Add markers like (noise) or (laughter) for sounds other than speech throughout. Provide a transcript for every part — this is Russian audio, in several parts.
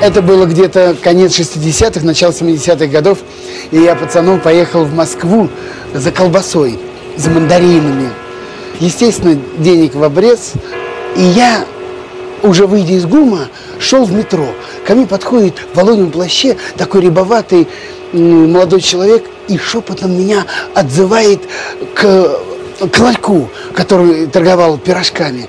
Это было где-то конец 60-х, начало 70-х годов. И я пацаном поехал в Москву за колбасой, за мандаринами. Естественно, денег в обрез. И я, уже выйдя из ГУМа, шел в метро. Ко мне подходит в волонем плаще такой рябоватый молодой человек и шепотом меня отзывает к, к ларьку, который торговал пирожками.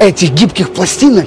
этих гибких пластинок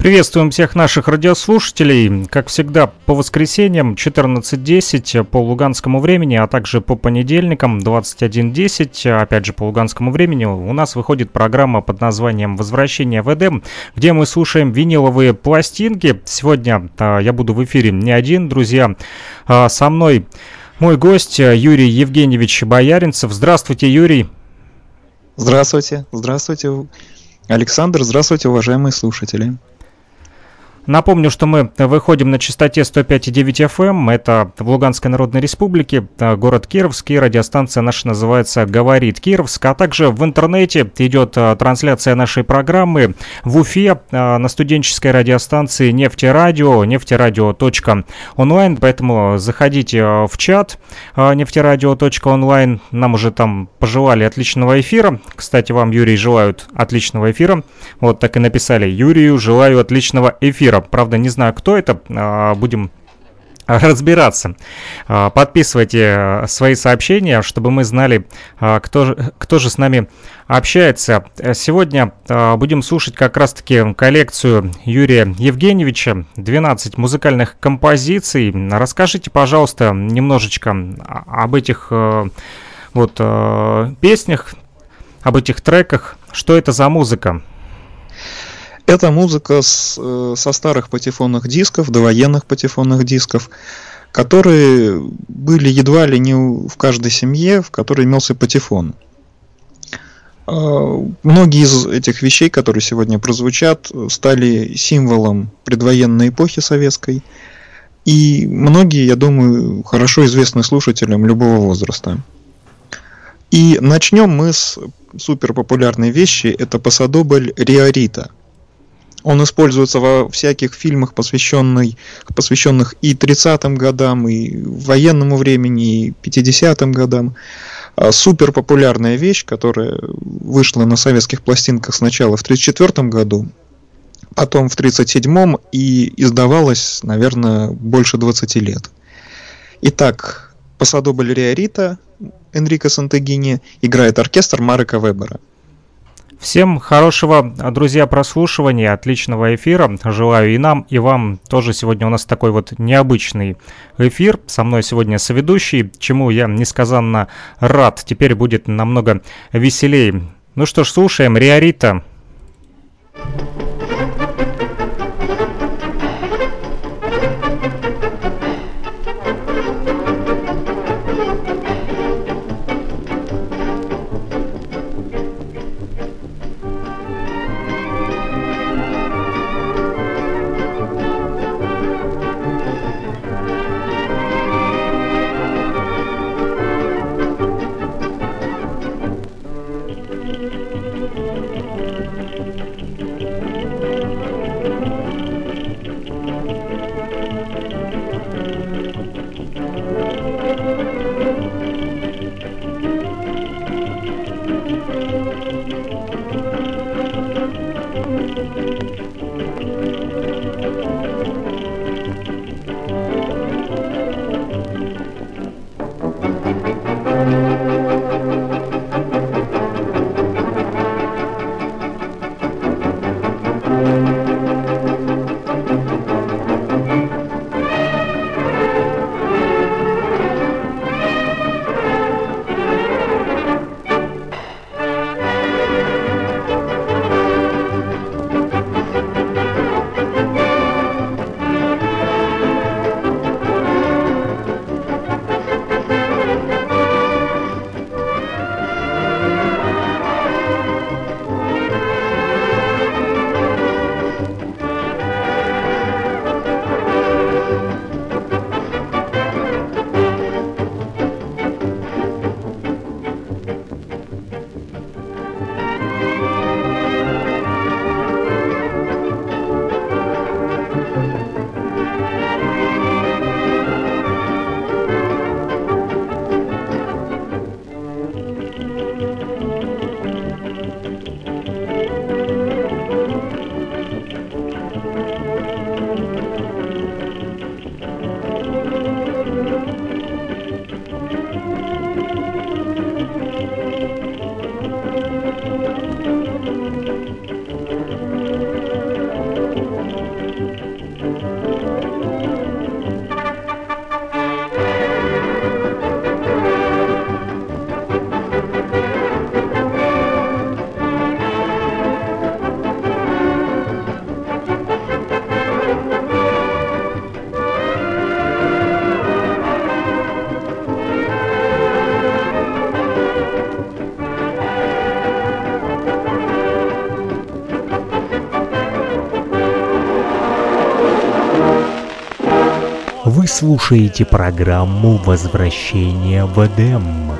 Приветствуем всех наших радиослушателей. Как всегда, по воскресеньям 14.10 по луганскому времени, а также по понедельникам 21.10, опять же по луганскому времени, у нас выходит программа под названием «Возвращение в Эдем», где мы слушаем виниловые пластинки. Сегодня а, я буду в эфире не один, друзья. А, со мной мой гость Юрий Евгеньевич Бояринцев. Здравствуйте, Юрий. Здравствуйте, здравствуйте, Александр, здравствуйте, уважаемые слушатели. Напомню, что мы выходим на частоте 105,9 FM. Эм. Это в Луганской Народной Республике, э, город Кировский. Радиостанция наша называется «Говорит Кировск». А также в интернете идет э, трансляция нашей программы в Уфе э, на студенческой радиостанции «Нефтерадио», нефтерадио.онлайн. Поэтому заходите в чат нефтерадио.онлайн. Нам уже там пожелали отличного эфира. Кстати, вам, Юрий, желают отличного эфира. Вот так и написали. Юрию желаю отличного эфира эфира. Правда, не знаю, кто это. А, будем разбираться. А, подписывайте э, свои сообщения, чтобы мы знали, а, кто же, кто же с нами общается. Сегодня будем слушать как раз-таки коллекцию Юрия Евгеньевича, 12 музыкальных композиций. Расскажите, пожалуйста, немножечко об этих э, вот э, песнях, об этих треках. Что это за музыка? Это музыка с, э, со старых патефонных дисков, довоенных патефонных дисков, которые были едва ли не в каждой семье, в которой имелся патефон. А, многие из этих вещей, которые сегодня прозвучат, стали символом предвоенной эпохи советской. И многие, я думаю, хорошо известны слушателям любого возраста. И начнем мы с суперпопулярной вещи. Это посадобль Риорита – он используется во всяких фильмах, посвященных, посвященных и 30-м годам, и военному времени, и 50-м годам. А, супер популярная вещь, которая вышла на советских пластинках сначала в 1934 году, потом в 1937 и издавалась, наверное, больше 20 лет. Итак, Посадо Балериарита Энрико Сантегини играет оркестр Марека Вебера. Всем хорошего, друзья, прослушивания, отличного эфира. Желаю и нам, и вам тоже сегодня у нас такой вот необычный эфир. Со мной сегодня соведущий, чему я несказанно рад. Теперь будет намного веселее. Ну что ж, слушаем Риорита. Thank Вы слушаете программу «Возвращение в Эдем».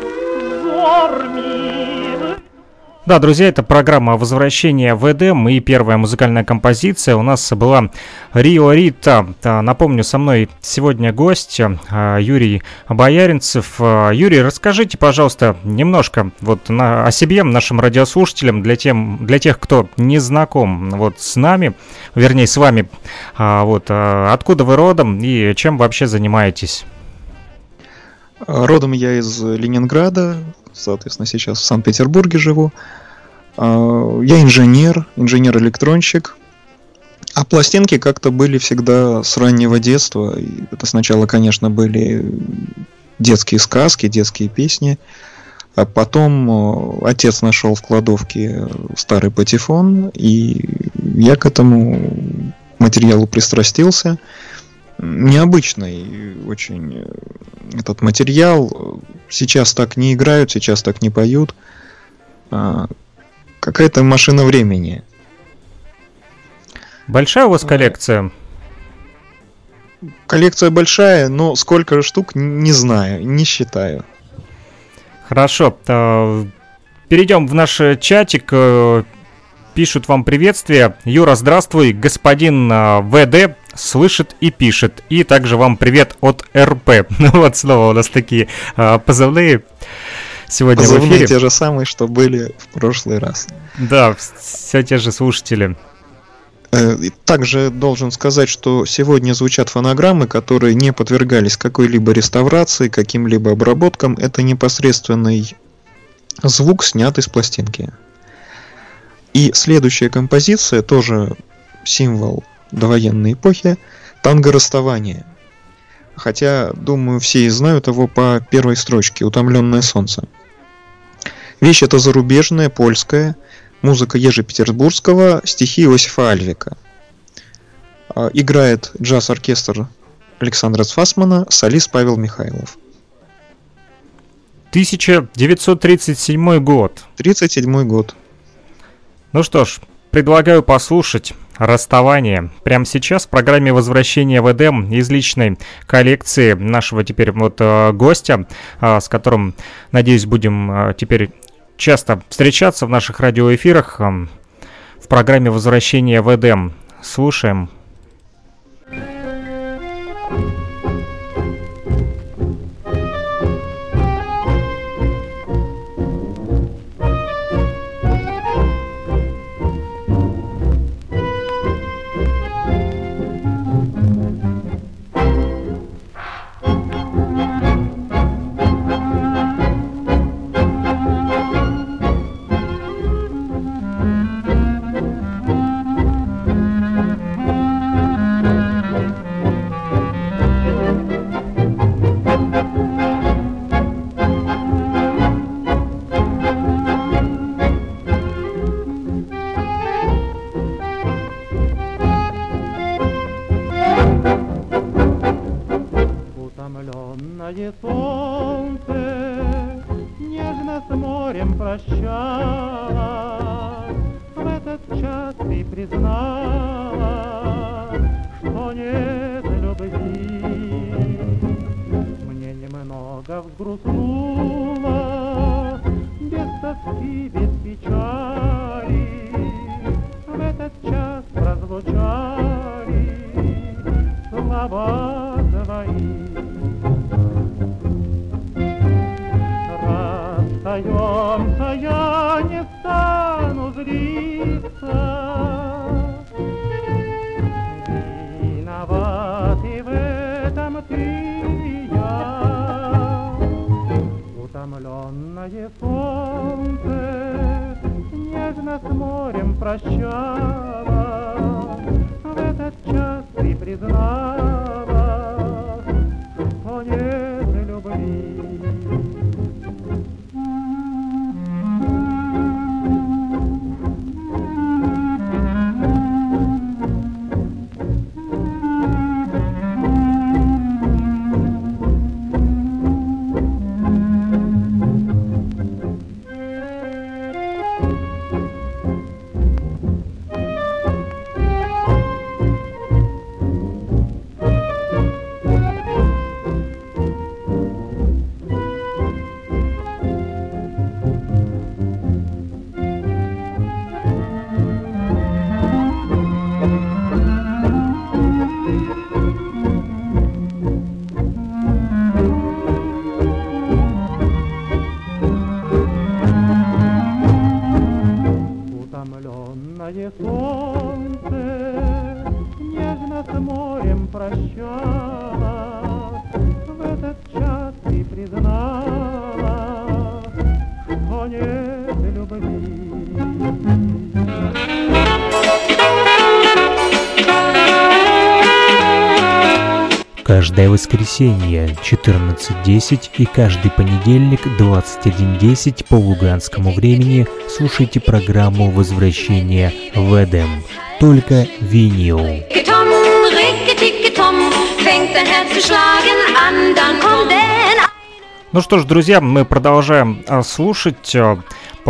Да, друзья, это программа «Возвращение в Эдем» и первая музыкальная композиция у нас была «Рио Рита». Напомню, со мной сегодня гость а, Юрий Бояринцев. А, Юрий, расскажите, пожалуйста, немножко вот на, о себе нашим радиослушателям, для, тем, для тех, кто не знаком вот с нами, вернее, с вами. А, вот, откуда вы родом и чем вообще занимаетесь? Родом я из Ленинграда, соответственно, сейчас в Санкт-Петербурге живу. А, я инженер, инженер-электронщик. А пластинки как-то были всегда с раннего детства. Это сначала, конечно, были детские сказки, детские песни. А потом э, отец нашел в кладовке старый патефон, и я к этому материалу пристрастился. Необычный очень э, этот материал. Сейчас так не играют, сейчас так не поют. А, какая-то машина времени. Большая у вас коллекция? Коллекция большая, но сколько штук не знаю, не считаю. Хорошо. Перейдем в наш чатик. Пишут вам приветствие. Юра, здравствуй. Господин э, ВД слышит и пишет. И также вам привет от РП. (laughs) Ну вот снова у нас такие а, позывные сегодня позывные в эфире. те же самые, что были в прошлый раз. Да, все те же слушатели. Э, также должен сказать, что сегодня звучат фонограммы, которые не подвергались какой-либо реставрации, каким-либо обработкам. Это непосредственный звук, снятый с пластинки. И следующая композиция, тоже символ довоенной эпохи, танго расставания. Хотя, думаю, все и знают его по первой строчке «Утомленное солнце». Вещь эта зарубежная, польская, музыка Ежи Петербургского, стихи Иосифа Альвика. А, играет джаз-оркестр Александра Цфасмана, солист Павел Михайлов. 1937 год. 37 год. Ну что ж, предлагаю послушать расставание. Прямо сейчас в программе возвращения в Эдем из личной коллекции нашего теперь вот э, гостя, э, с которым, надеюсь, будем э, теперь часто встречаться в наших радиоэфирах в программе возвращения в Эдем. Слушаем. Воскресенье 14.10 и каждый понедельник 21.10 по луганскому времени слушайте программу «Возвращение в Эдем». Только винил. Ну что ж, друзья, мы продолжаем а, слушать а,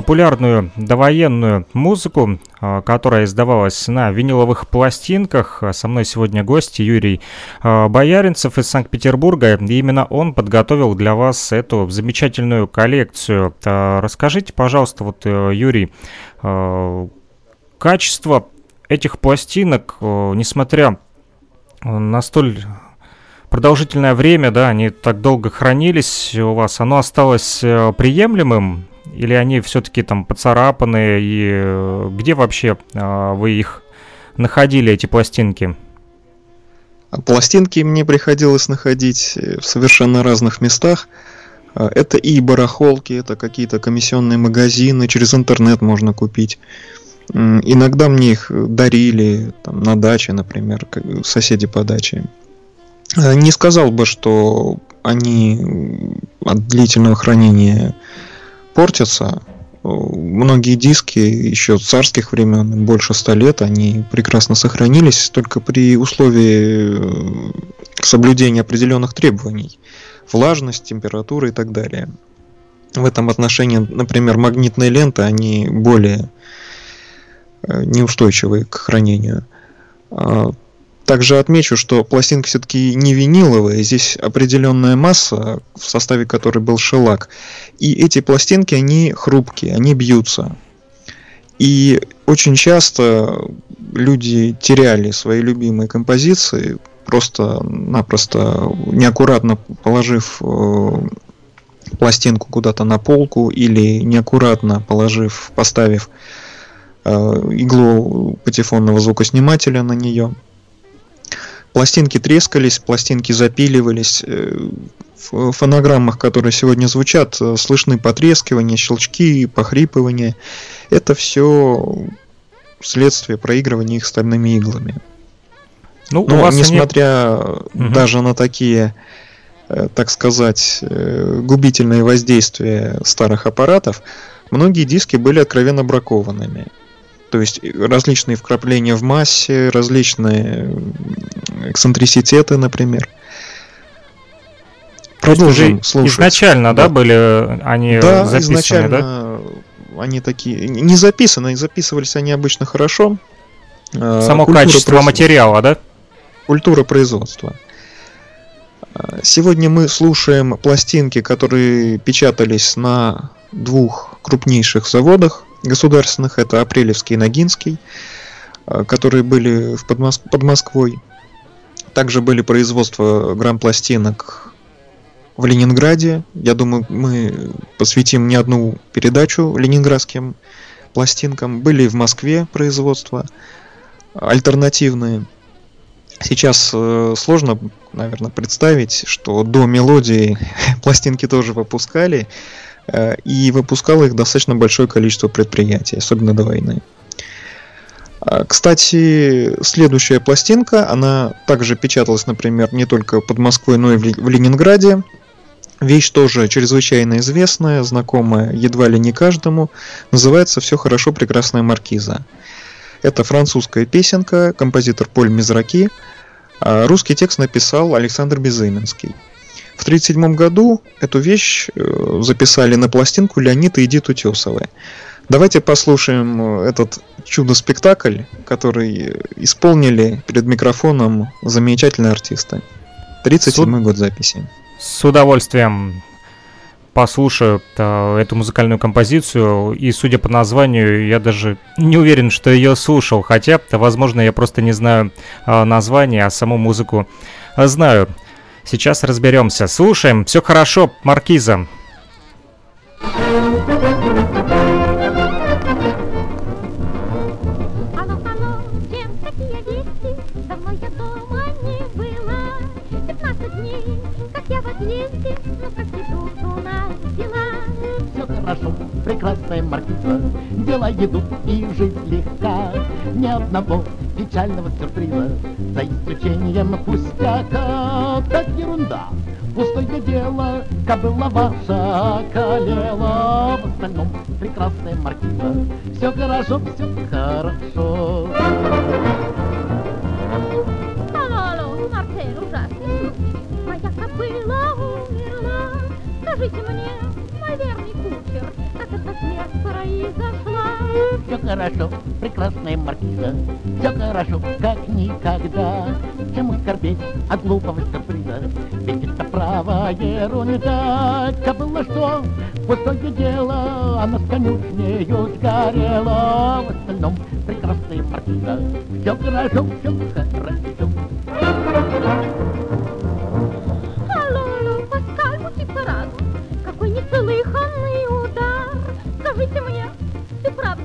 популярную довоенную музыку, а, которая издавалась на виниловых пластинках. А Со мной сегодня гость Юрий а, Бояринцев из Санкт-Петербурга. И именно он подготовил для вас эту замечательную коллекцию. Расскажите, пожалуйста, вот, э, Юрий, качество этих пластинок, э, несмотря на столь продолжительное время, да, они так долго хранились у вас, оно осталось э, приемлемым? Или они все-таки там поцарапаны? И э, где вообще э, вы их находили, эти пластинки? А Пластинки мне приходилось находить э, в совершенно разных местах. А, Это и барахолки, это какие-то комиссионные магазины, через интернет можно купить. Иногда мне их дарили там, на даче, например, соседи по даче. Не сказал бы, что они от длительного хранения портятся. Многие диски еще царских времен, больше ста лет, они прекрасно сохранились, только при условии э, соблюдения определенных требований. Влажность, температура и так далее. В этом отношении, например, магнитные ленты, они более э, неустойчивые к хранению. Также отмечу, что пластинка все-таки не виниловая, здесь определенная масса, в составе которой был шелак. И эти пластинки, они хрупкие, они бьются. И очень часто люди теряли свои любимые композиции, просто-напросто неаккуратно положив э, пластинку куда-то на полку или неаккуратно положив, поставив э, иглу патефонного звукоснимателя на нее. Пластинки трескались, пластинки запиливались. э, В фонограммах, которые сегодня звучат, э, слышны потрескивания, щелчки, похрипывания. Это все следствие проигрывания их стальными иглами. Ну, Но они- несмотря Мгм. даже на такие, э, так сказать, губительные воздействия старых аппаратов, многие диски были откровенно бракованными. То есть различные вкрапления в массе, различные эксцентриситеты, например. Продолжим слушать. изначально, да, Да. были э, они Да, записаны, да? изначально они такие не записаны, записывались они обычно хорошо. Э, Само культура качество материала, да? Культура производства. Э, Сегодня мы слушаем пластинки, которые печатались на двух крупнейших заводах государственных. Это Апрелевский и Ногинский, которые были в Подмос- под Москвой. Также были производства грамм-пластинок в Ленинграде. Я думаю, мы посвятим не одну передачу ленинградским пластинкам. Были в Москве производства альтернативные. Сейчас э, сложно, наверное, представить, что до мелодии (laughs) пластинки тоже выпускали, э, и выпускало их достаточно большое количество предприятий, особенно до войны. А, Кстати, следующая пластинка, она также печаталась, например, не только под Москвой, но и в Ле- в Ленинграде. Вещь тоже чрезвычайно известная, знакомая едва ли не каждому. Называется «Все хорошо, прекрасная маркиза». Это французская песенка, композитор Поль Мизраки. а Русский текст написал Александр Безыменский. В 1937 году эту вещь э, записали на пластинку Леонид и Эдит Утесовы. Давайте послушаем э, этот чудо-спектакль, который исполнили перед микрофоном замечательные артисты. 37 год записи. С удовольствием послушаю э, эту музыкальную композицию, и судя по названию, я даже не уверен, что ее слушал, хотя, возможно, я просто не знаю э, название, а саму музыку знаю. Сейчас разберемся. Слушаем. Все хорошо, Маркиза. Прекрасная маркиза, дела идут и жизнь легка. Ни одного печального сюрприза, за исключением пустяка. Так ерунда, пустое дело, кобыла ваша колела. В остальном прекрасная маркиза, все хорошо, все хорошо. Моя кобыла умерла. Скажите мне, произошла? Все хорошо, прекрасная маркиза, все хорошо, как никогда. Чему скорбеть от глупого сюрприза, ведь это право ерунда. Кобыла что, пустое дело, она с конюшнею сгорела. В остальном прекрасная маркиза, все хорошо, все хорошо.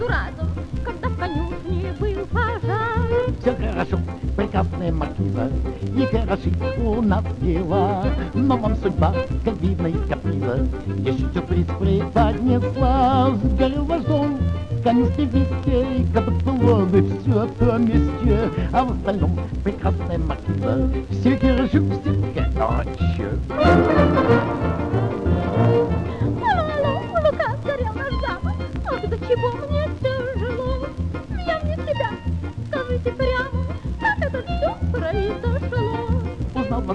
Разум, когда в конюшне был пожар? Все хорошо, прекрасная маркиза, и хороши у нас дела. Но вам судьба, как видно из каприза, еще сюрприз преподнесла. Сгорел ваш дом, конюшни везде, и капиталоны, все по месте. А в остальном прекрасная маркиза, все хорошо, все хорошо.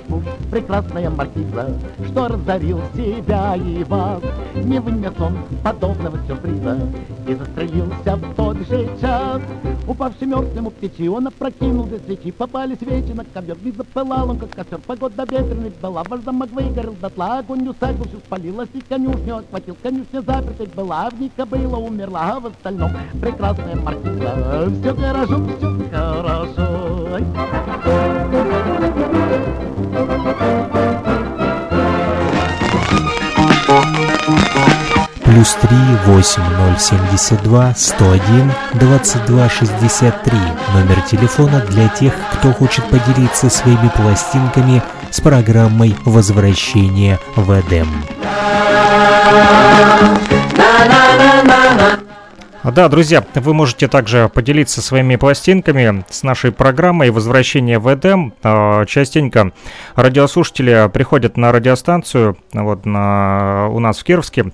Муж, прекрасная маркиза, Что разорил себя и вас. Не вынес он подобного сюрприза И застрелился в тот же час. Упавший мертвым у печи, он опрокинул две свечи, Попали свечи на ковер, и запылал он, как костер. Погода ветреной была, ваш замок выгорел дотла, Огонь усадился, спалилась, и конюшню отхватил. Конюшня запертой была, в ней кобыла умерла, А в остальном прекрасная маркиза. Все хорошо, все хорошо. Ай. Плюс 3 8072 101 2263. Номер телефона для тех, кто хочет поделиться своими пластинками с программой «Возвращение в Эдем». А, Да, друзья, вы можете также поделиться своими пластинками с нашей программой «Возвращение в Эдем». А, Частенько радиослушатели приходят на радиостанцию вот, на, у нас в Кировске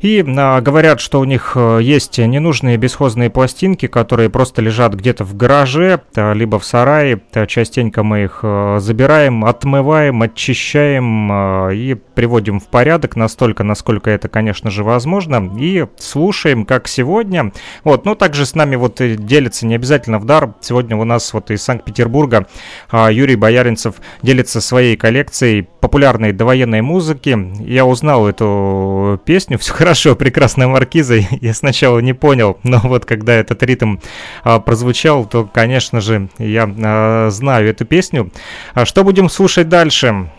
И а, говорят, что у них э, есть ненужные бесхозные пластинки, которые просто лежат где-то в гараже, а, либо в сарае. А, частенько мы их а, забираем, отмываем, очищаем а, и приводим в порядок настолько, насколько это, конечно же, возможно. И слушаем, как сегодня. Вот, ну также с нами вот делится не обязательно в дар. Сегодня у нас вот из Санкт-Петербурга Юрий Бояринцев делится своей коллекцией популярной довоенной музыки. Я узнал эту песню, все хорошо, прекрасная маркиза. (laughs) Я сначала не понял, но вот когда этот ритм а, прозвучал, то, конечно же, я а, знаю эту песню. А что будем слушать дальше?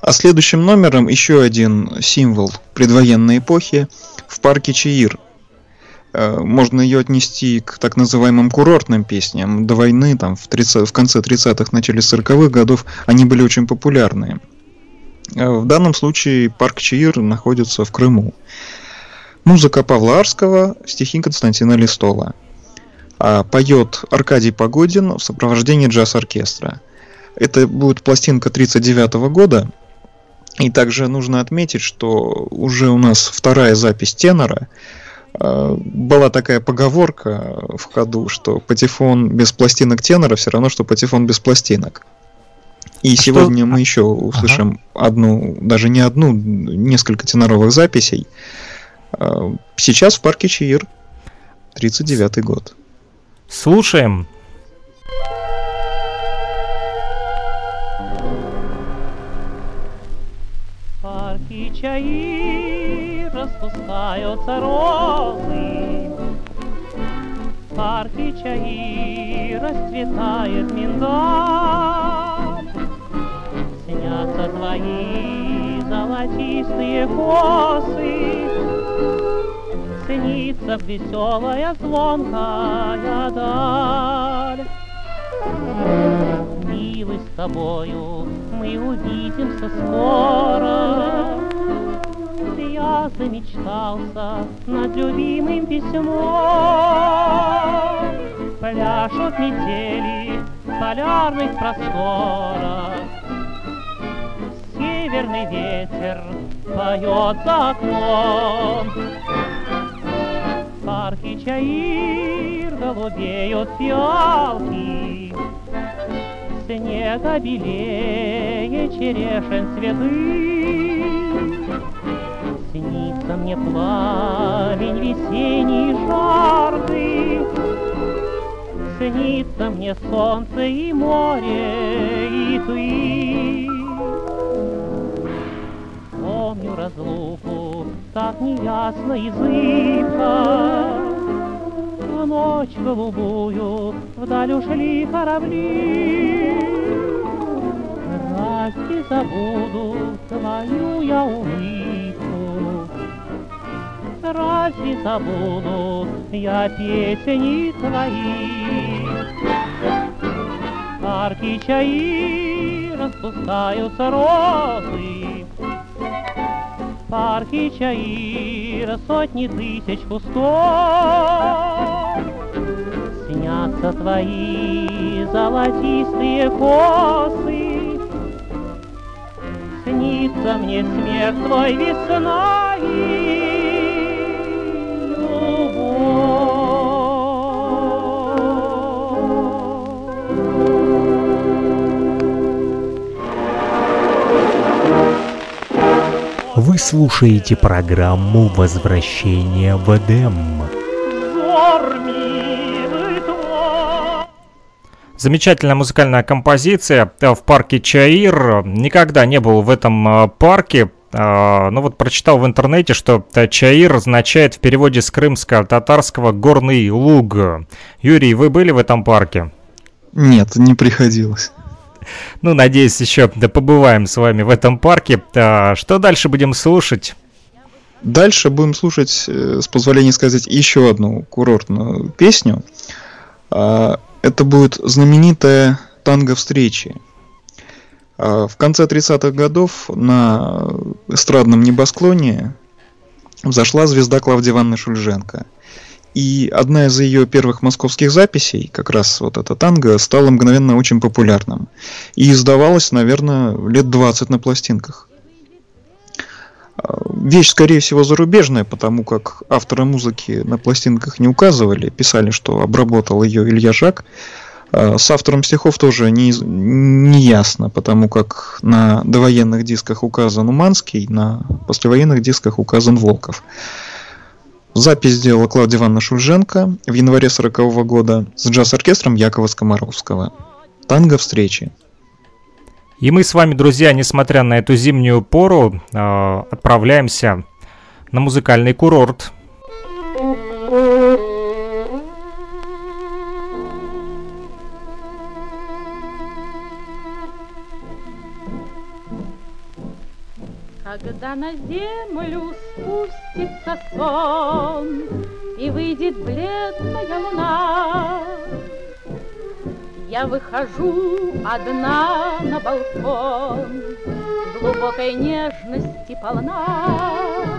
А следующим номером еще один символ предвоенной эпохи в парке Чаир. Э, можно ее отнести к так называемым курортным песням. До войны, там, в, 30, в конце 30-х, начале 40-х годов, они были очень популярны. В данном случае парк Чаир находится в Крыму. Музыка Павла Арского, стихи Константина Листола. А поет Аркадий Погодин в сопровождении джаз-оркестра. Это будет пластинка 1939 года. И также нужно отметить, что уже у нас вторая запись тенора. Э, была такая поговорка в ходу, что патефон без пластинок тенора все равно, что патефон без пластинок. И а сегодня что? мы еще услышим ага. одну, даже не одну, несколько теноровых записей. Э, сейчас в парке Чаир, 39 год. Слушаем. Парки Чаир распускаются розы, Парки Чаир расцветает миндаль, Снятся твои золотистые косы, Снится веселая звонкая даль. Милый с тобою мы увидимся скоро. Я замечтался над любимым письмом. Пляшут метели полярных просторах. Северный ветер поет за окном. Парки чаир голубеют фиалки, Снега белее черешен цветы. Снится мне пламень весенний жаркий, Снится мне солнце и море, и ты. Помню разлуку, так неясно и зыбко, В ночь голубую вдаль ушли корабли. Разве забуду твою я улыбку? Разве забуду я песни твои? Парки чаи распускаются розы, парки Чаира сотни тысяч кустов. Снятся твои золотистые косы, Снится мне смех твой весна Вы слушаете программу «Возвращение в Эдем». Замечательная музыкальная композиция в парке Чаир. Никогда не был в этом а, парке. А, ну вот прочитал в интернете, что Чаир означает в переводе с крымско-татарского «горный луг». Юрий, вы были в этом парке? Нет, не приходилось. (laughs) Ну, надеюсь, еще да побываем с вами в этом парке. А, что дальше будем слушать? Дальше будем слушать, э, с позволения сказать, еще одну курортную песню. А, это будет знаменитая танго встречи. А, в конце 30-х годов на эстрадном небосклоне взошла звезда Клавдия Ивановна Шульженко – и одна из ее первых московских записей, как раз вот эта танго, стала мгновенно очень популярным. И издавалась, наверное, лет 20 на пластинках. Вещь, скорее всего, зарубежная, потому как авторы музыки на пластинках не указывали, писали, что обработал ее Илья Жак. А, с автором стихов тоже не, не ясно, потому как на довоенных дисках указан Уманский, на послевоенных дисках указан Волков. Запись сделала Клавдия Ивановна Шульженко в январе 40 года с джаз-оркестром Якова Скоморовского. Танго встречи. И мы с вами, друзья, несмотря на эту зимнюю пору, э, отправляемся на музыкальный курорт. Когда на землю спустится сон И выйдет бледная луна, Я выхожу одна на балкон, Глубокой нежности полна.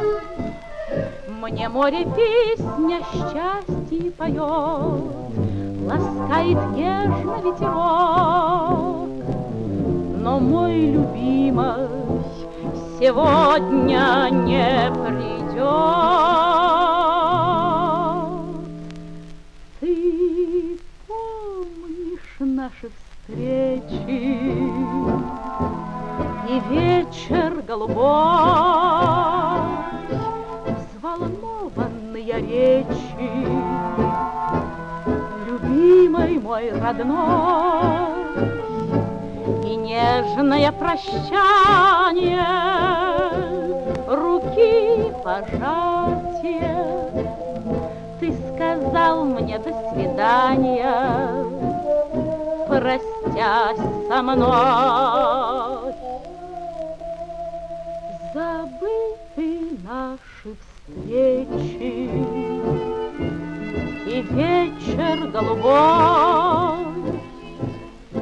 Мне море песня счастья поет, Ласкает нежно ветерок, Но мой любимый сегодня не придет. Ты помнишь наши встречи И вечер голубой, Взволнованные речи, Любимый мой родной, нежное прощание, руки пожатие. Ты сказал мне до свидания, простясь со мной. Забыты наши встречи и вечер голубой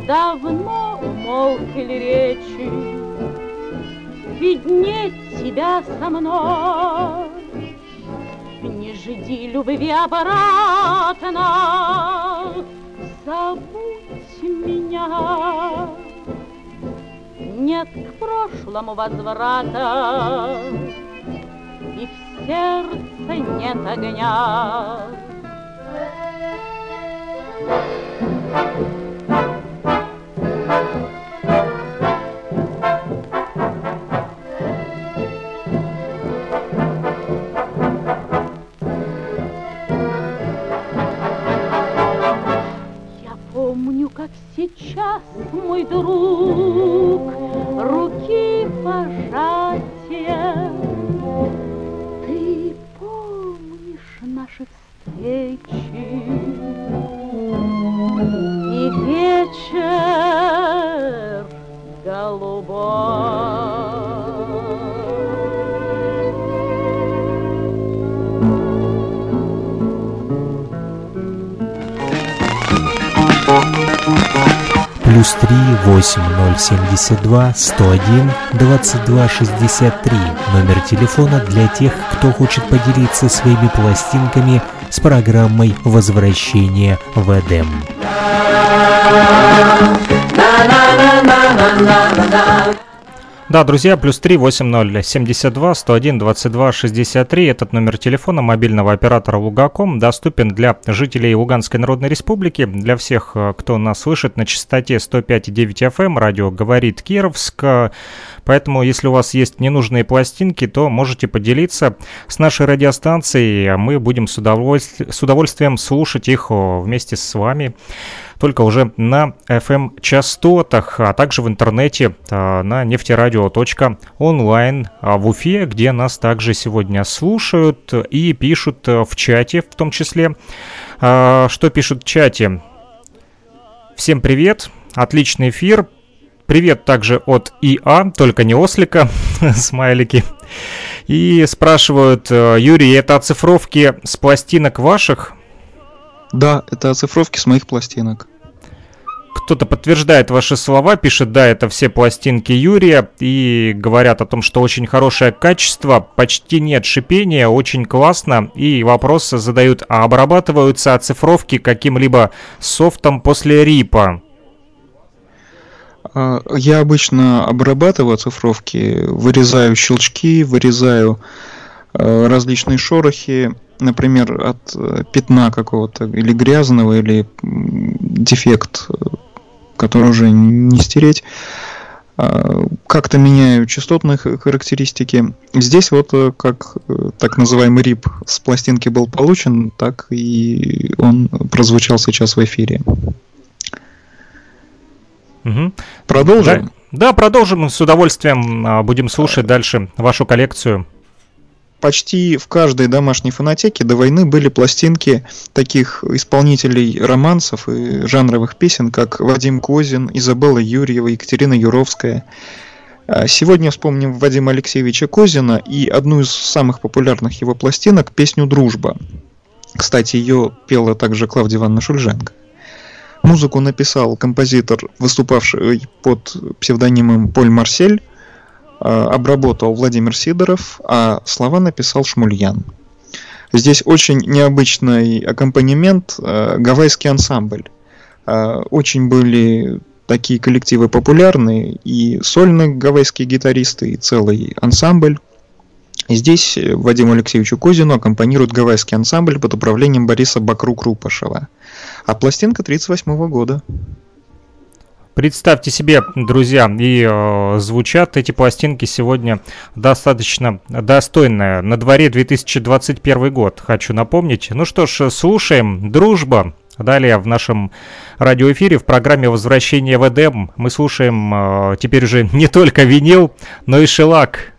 давно умолкли речи, Ведь нет тебя со мной. Не жди любви обратно, забудь меня. Нет к прошлому возврата, И в сердце нет огня. Thank you. Сейчас, мой друг, руки пожатия. Ты помнишь наши встречи и вечер голубой. Плюс 3 8072 101 22 63 номер телефона для тех, кто хочет поделиться своими пластинками с программой возвращения в Эдем. Да, друзья, плюс 3 80 72 101 22 63. Этот номер телефона мобильного оператора Лугаком доступен для жителей Луганской Народной Республики, для всех, э, кто нас слышит на частоте 105,9 FM, эм. радио «Говорит Кировск». Поэтому, если у вас есть ненужные пластинки, то можете поделиться с нашей радиостанцией, а мы будем с, удовольствием, с удовольствием слушать их вместе с вами только уже на FM-частотах, а также в интернете а, на нефтерадио.онлайн а, в Уфе, где нас также сегодня слушают и пишут в чате в том числе. Что пишут в чате? Всем привет, отличный эфир, Привет также от ИА, только не ослика, (laughs) смайлики. И спрашивают, Юрий, это оцифровки с пластинок ваших? Да, это оцифровки с моих пластинок. Кто-то подтверждает ваши слова, пишет, да, это все пластинки Юрия, и говорят о том, что очень хорошее качество, почти нет шипения, очень классно, и вопросы задают, а обрабатываются оцифровки каким-либо софтом после рипа? А, Я обычно обрабатываю оцифровки, вырезаю щелчки, вырезаю э, различные шорохи, например, от э, пятна какого-то, или грязного, или дефект, э, который уже не стереть. А, Как-то меняю частотные характеристики. Здесь вот э, как так называемый рип с пластинки был получен, так и он прозвучал сейчас в эфире. Мгм. Продолжим? Да, да, продолжим с удовольствием. а, Будем слушать дальше вашу коллекцию. Почти в каждой домашней фонотеке до войны были пластинки таких исполнителей романсов и жанровых песен, как Вадим Козин, Изабелла Юрьева, Екатерина Юровская. А Сегодня вспомним Вадима Алексеевича Козина и одну из самых популярных его пластинок, песню «Дружба». Кстати, ее пела также Клавдия Ивановна Шульженко. Музыку написал композитор, выступавший под псевдонимом Поль Марсель, обработал Владимир Сидоров, а слова написал Шмульян. Здесь очень необычный аккомпанемент, э, гавайский ансамбль. Э, Очень были такие коллективы популярные, и сольные гавайские гитаристы, и целый ансамбль. Здесь э, Вадиму Алексеевичу Козину аккомпанирует гавайский ансамбль под управлением Бориса Бакру-Крупашева. А пластинка 1938 года. Представьте себе, друзья, и э, звучат эти пластинки сегодня достаточно достойно. На дворе 2021 год, хочу напомнить. Ну что ж, слушаем «Дружба». Далее в нашем радиоэфире в программе «Возвращение в Эдем» мы слушаем э, теперь уже не только винил, но и шелак.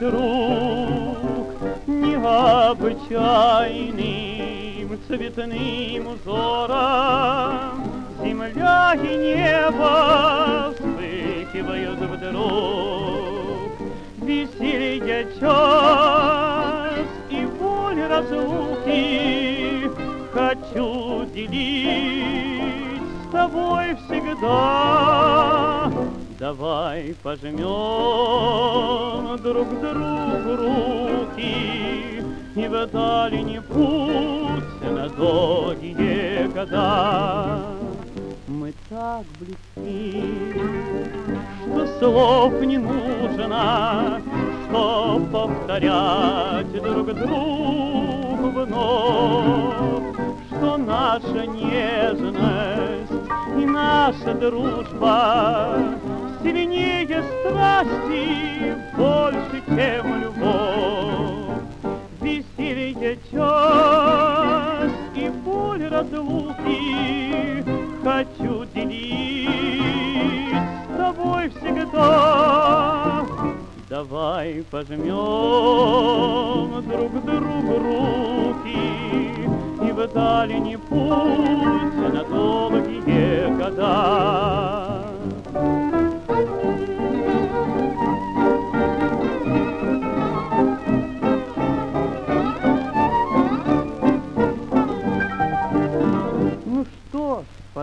Друг, необычайным цветным узором земля и небо вспыхивают вдруг веселье час и боль разлуки хочу делить с тобой всегда. Давай пожмем друг другу руки и в дальний путь на долгие года. Мы так близки, что слов не нужно, что повторять друг другу вновь, что наша нежность и наша дружба сильнее страсти, больше, чем любовь. Веселье час и боль разлуки хочу делить с тобой всегда. Давай пожмем друг другу руки и в дальний путь на долгие года.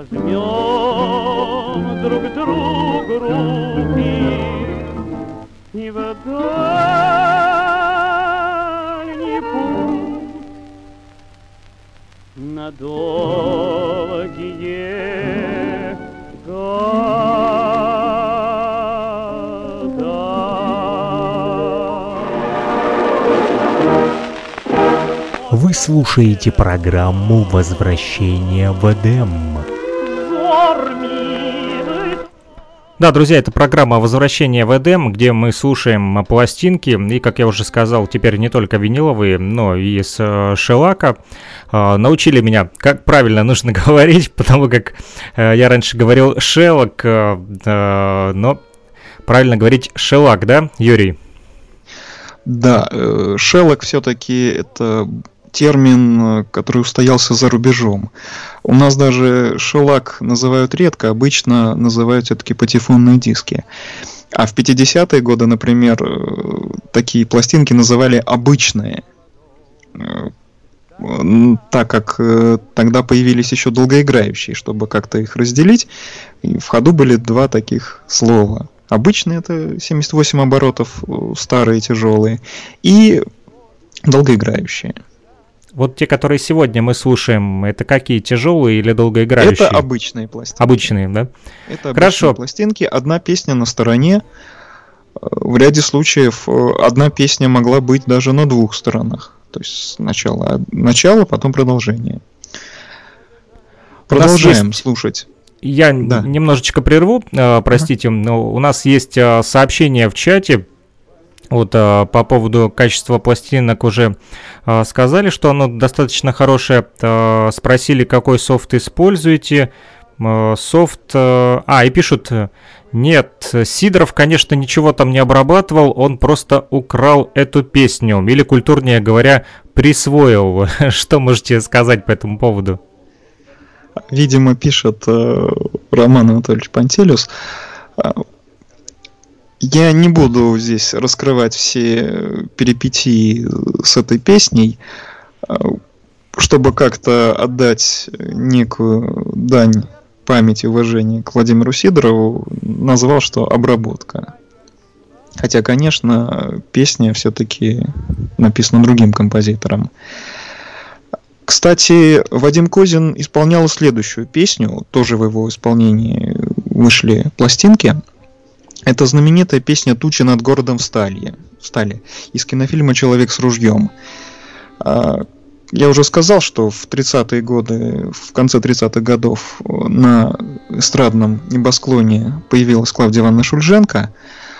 Пожмем друг другу руки и в дальний путь на долгие. Вы слушаете программу «Возвращение в Эдем». Да, друзья, это программа «Возвращение в Эдем», где мы слушаем пластинки, и, как я уже сказал, теперь не только виниловые, но и с э, шелака. Э, научили меня, как правильно нужно (laughs) говорить, потому как э, я раньше говорил шелак, э, э, но правильно говорить шелак, да, Юрий? Да, э, шелок все-таки это термин, э, который устоялся за рубежом. У нас даже шелак называют редко, обычно называют все-таки патефонные диски. А в 50-е годы, например, э, такие пластинки называли обычные. Э, Так как тогда появились еще долгоиграющие, чтобы как-то их разделить, и в ходу были два таких слова. Обычные это 78 оборотов, старые, тяжелые, и долгоиграющие. Вот те, которые сегодня мы слушаем, это какие, тяжелые или долгоиграющие? Это обычные пластинки. Обычные, да? Это Хорошо. обычные пластинки. Одна песня на стороне. Э, В ряде случаев э, одна песня могла быть даже на двух сторонах. То есть сначала начало, потом продолжение. Продолжаем есть- слушать. Я Да. немножечко прерву, э, простите, но у нас есть сообщение в чате. Вот э, по поводу качества пластинок уже э, сказали, что оно достаточно хорошее. Э, Спросили, какой софт используете. Софт... А, и пишут, нет, Сидоров, конечно, ничего там не обрабатывал, он просто украл эту песню. Или, культурнее говоря, присвоил. (laughs) Что можете сказать по этому поводу? Видимо, пишет э, Роман Анатольевич Пантелюс. Я не буду здесь раскрывать все перипетии с этой песней, а, чтобы как-то отдать некую дань памяти и уважения к Владимиру Сидорову, назвал, что обработка. Хотя, конечно, песня все-таки написана другим композитором. Кстати, Вадим Козин исполнял следующую песню, тоже в его исполнении вышли пластинки. Это знаменитая песня «Тучи над городом встали», встали из кинофильма «Человек с ружьем». А, Я уже сказал, что в 30-е годы, в конце 30-х годов на эстрадном небосклоне появилась Клавдия Ивановна Шульженко,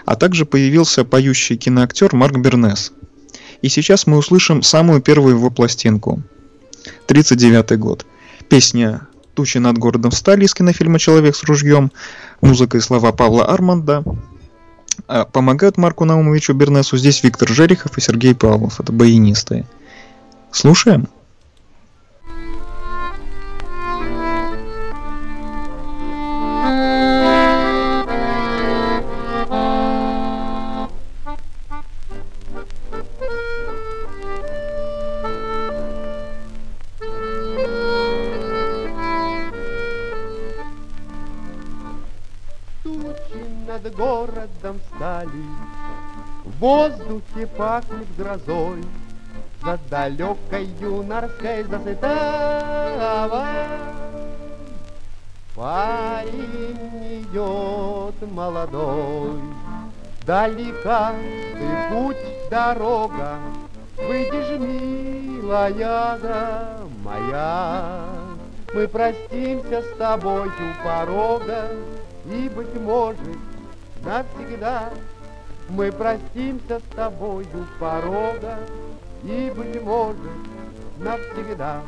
а также появился поющий киноактер Марк Бернес. И сейчас мы услышим самую первую его пластинку – 39 год. Песня «Тучи над городом стали» из кинофильма «Человек с ружьем», музыка и слова Павла Арманда. А помогают Марку Наумовичу Бернесу здесь Виктор Жерехов и Сергей Павлов, это баянисты. Слушаем? Городом стали, В воздухе пахнет грозой, За далекой юнорской засытава. Парень идет молодой, Далека ты путь, дорога, Выйдешь, милая да моя, Мы простимся с тобой у порога, И, быть может, навсегда Мы простимся с тобой у порога, И, быть может, навсегда.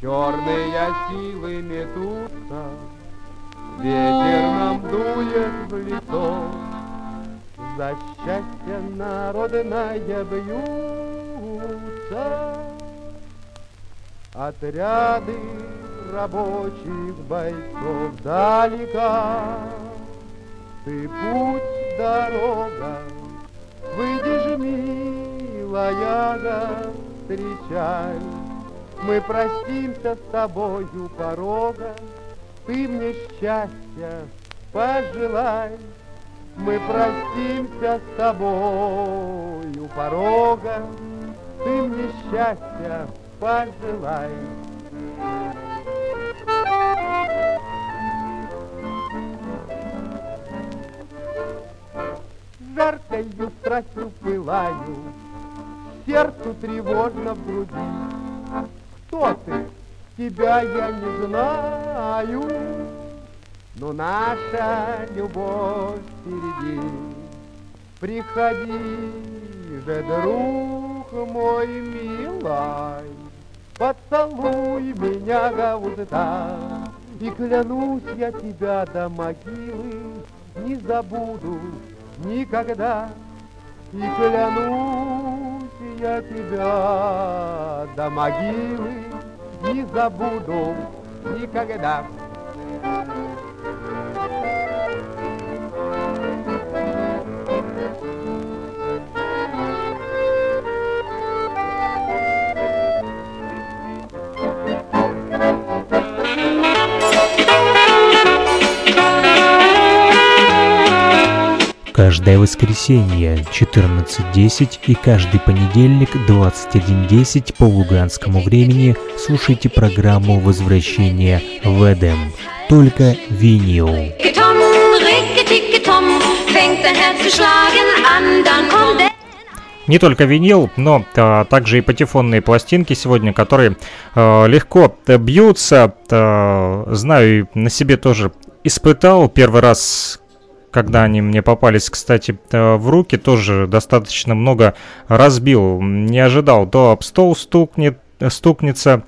Черные силы метутся, Ветер нам дует в лицо, За счастье народное бьются. Отряды рабочих бойцов далека. Ты путь, дорога, выйдешь, милая, да, встречай. Мы простимся с тобою порога, Ты мне счастья пожелай. Мы простимся с тобой у порога, Ты мне счастья пожелай. Жаркою страстью пылаю, Сердцу тревожно в груди. Кто ты? Тебя я не знаю, Но наша любовь впереди. Приходи же, друг мой милый, Поцелуй меня уста, И клянусь я тебя до могилы Не забуду никогда. И клянусь я тебя до могилы не забуду никогда. Каждое воскресенье 14.10 и каждый понедельник 21.10 по луганскому времени слушайте программу «Возвращение в Эдем». Только винил. Не только винил, но а, также и патефонные пластинки сегодня, которые а, легко бьются. А, знаю, на себе тоже испытал первый раз когда они мне попались, кстати, э, в руки, тоже достаточно много разбил. Не ожидал, то об стол стукнет, стукнется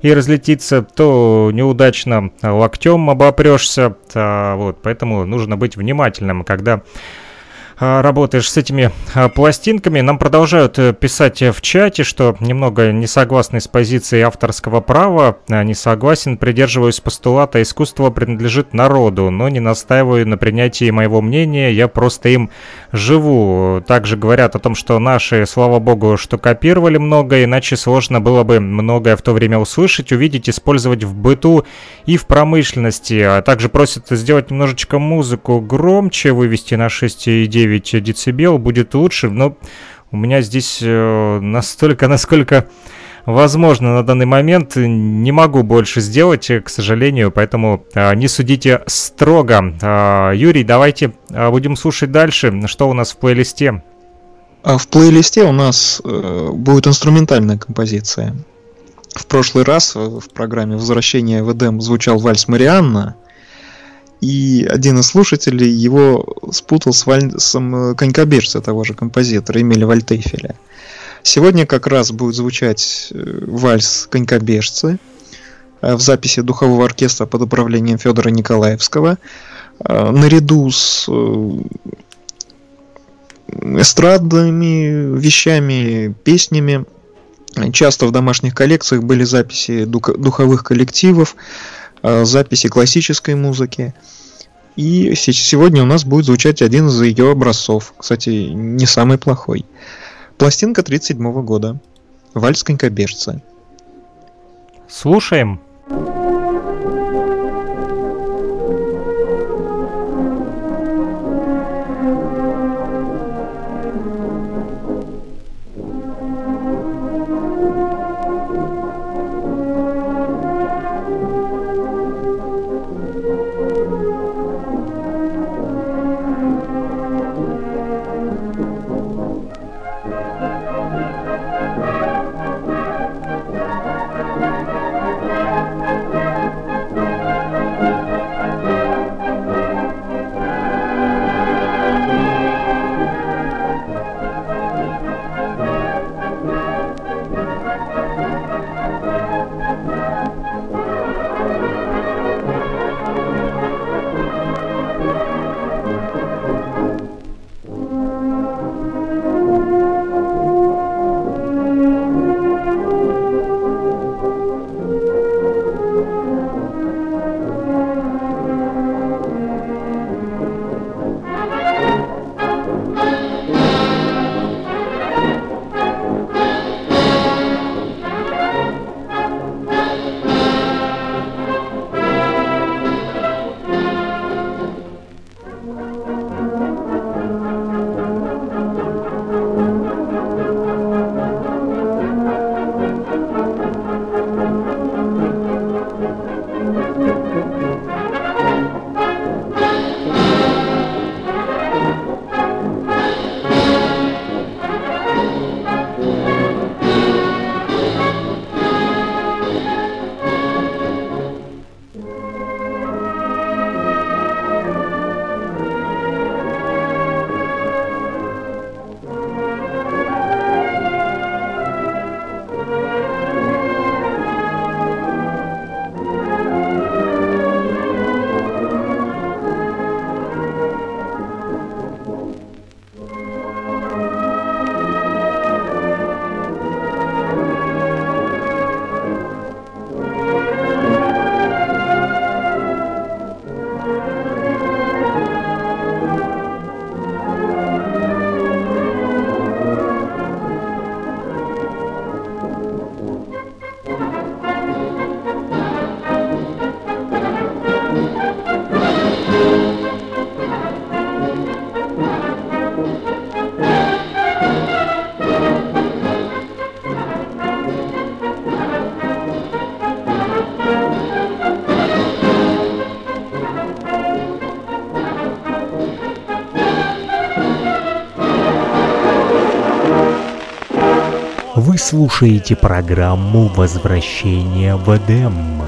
и разлетится, то неудачно локтем обопрешься. Вот, поэтому нужно быть внимательным, когда работаешь с этими а, пластинками. Нам продолжают э, писать в чате, что немного не согласны с позицией авторского права, не согласен, придерживаюсь постулата «искусство принадлежит народу», но не настаиваю на принятии моего мнения, я просто им живу. Также говорят о том, что наши, слава богу, что копировали многое, иначе сложно было бы многое в то время услышать, увидеть, использовать в быту и в промышленности. А также просят сделать немножечко музыку громче, вывести на 6,9 9 децибел будет лучше, но у меня здесь э, настолько, (laughs) насколько возможно на данный момент. Не могу больше сделать, к сожалению, поэтому э, не судите строго. Э, Юрий, давайте будем слушать дальше. Что у нас в плейлисте? А в плейлисте у нас будет инструментальная композиция. В прошлый раз в программе «Возвращение в Эдем» звучал вальс Марианна, и один из слушателей его спутал с вальсом э, конькобежца того же композитора Эмиля Вальтейфеля. Сегодня как раз будет звучать э, вальс конькобежцы э, в записи духового оркестра под управлением Федора Николаевского наряду с эстрадными вещами, песнями. Часто в домашних коллекциях были записи духовых коллективов, записи классической музыки. И сегодня у нас будет звучать один из ее образцов. Кстати, не самый плохой. Пластинка 37 года. Вальс конькобежца. Слушаем. Слушаете программу «Возвращение в Эдем».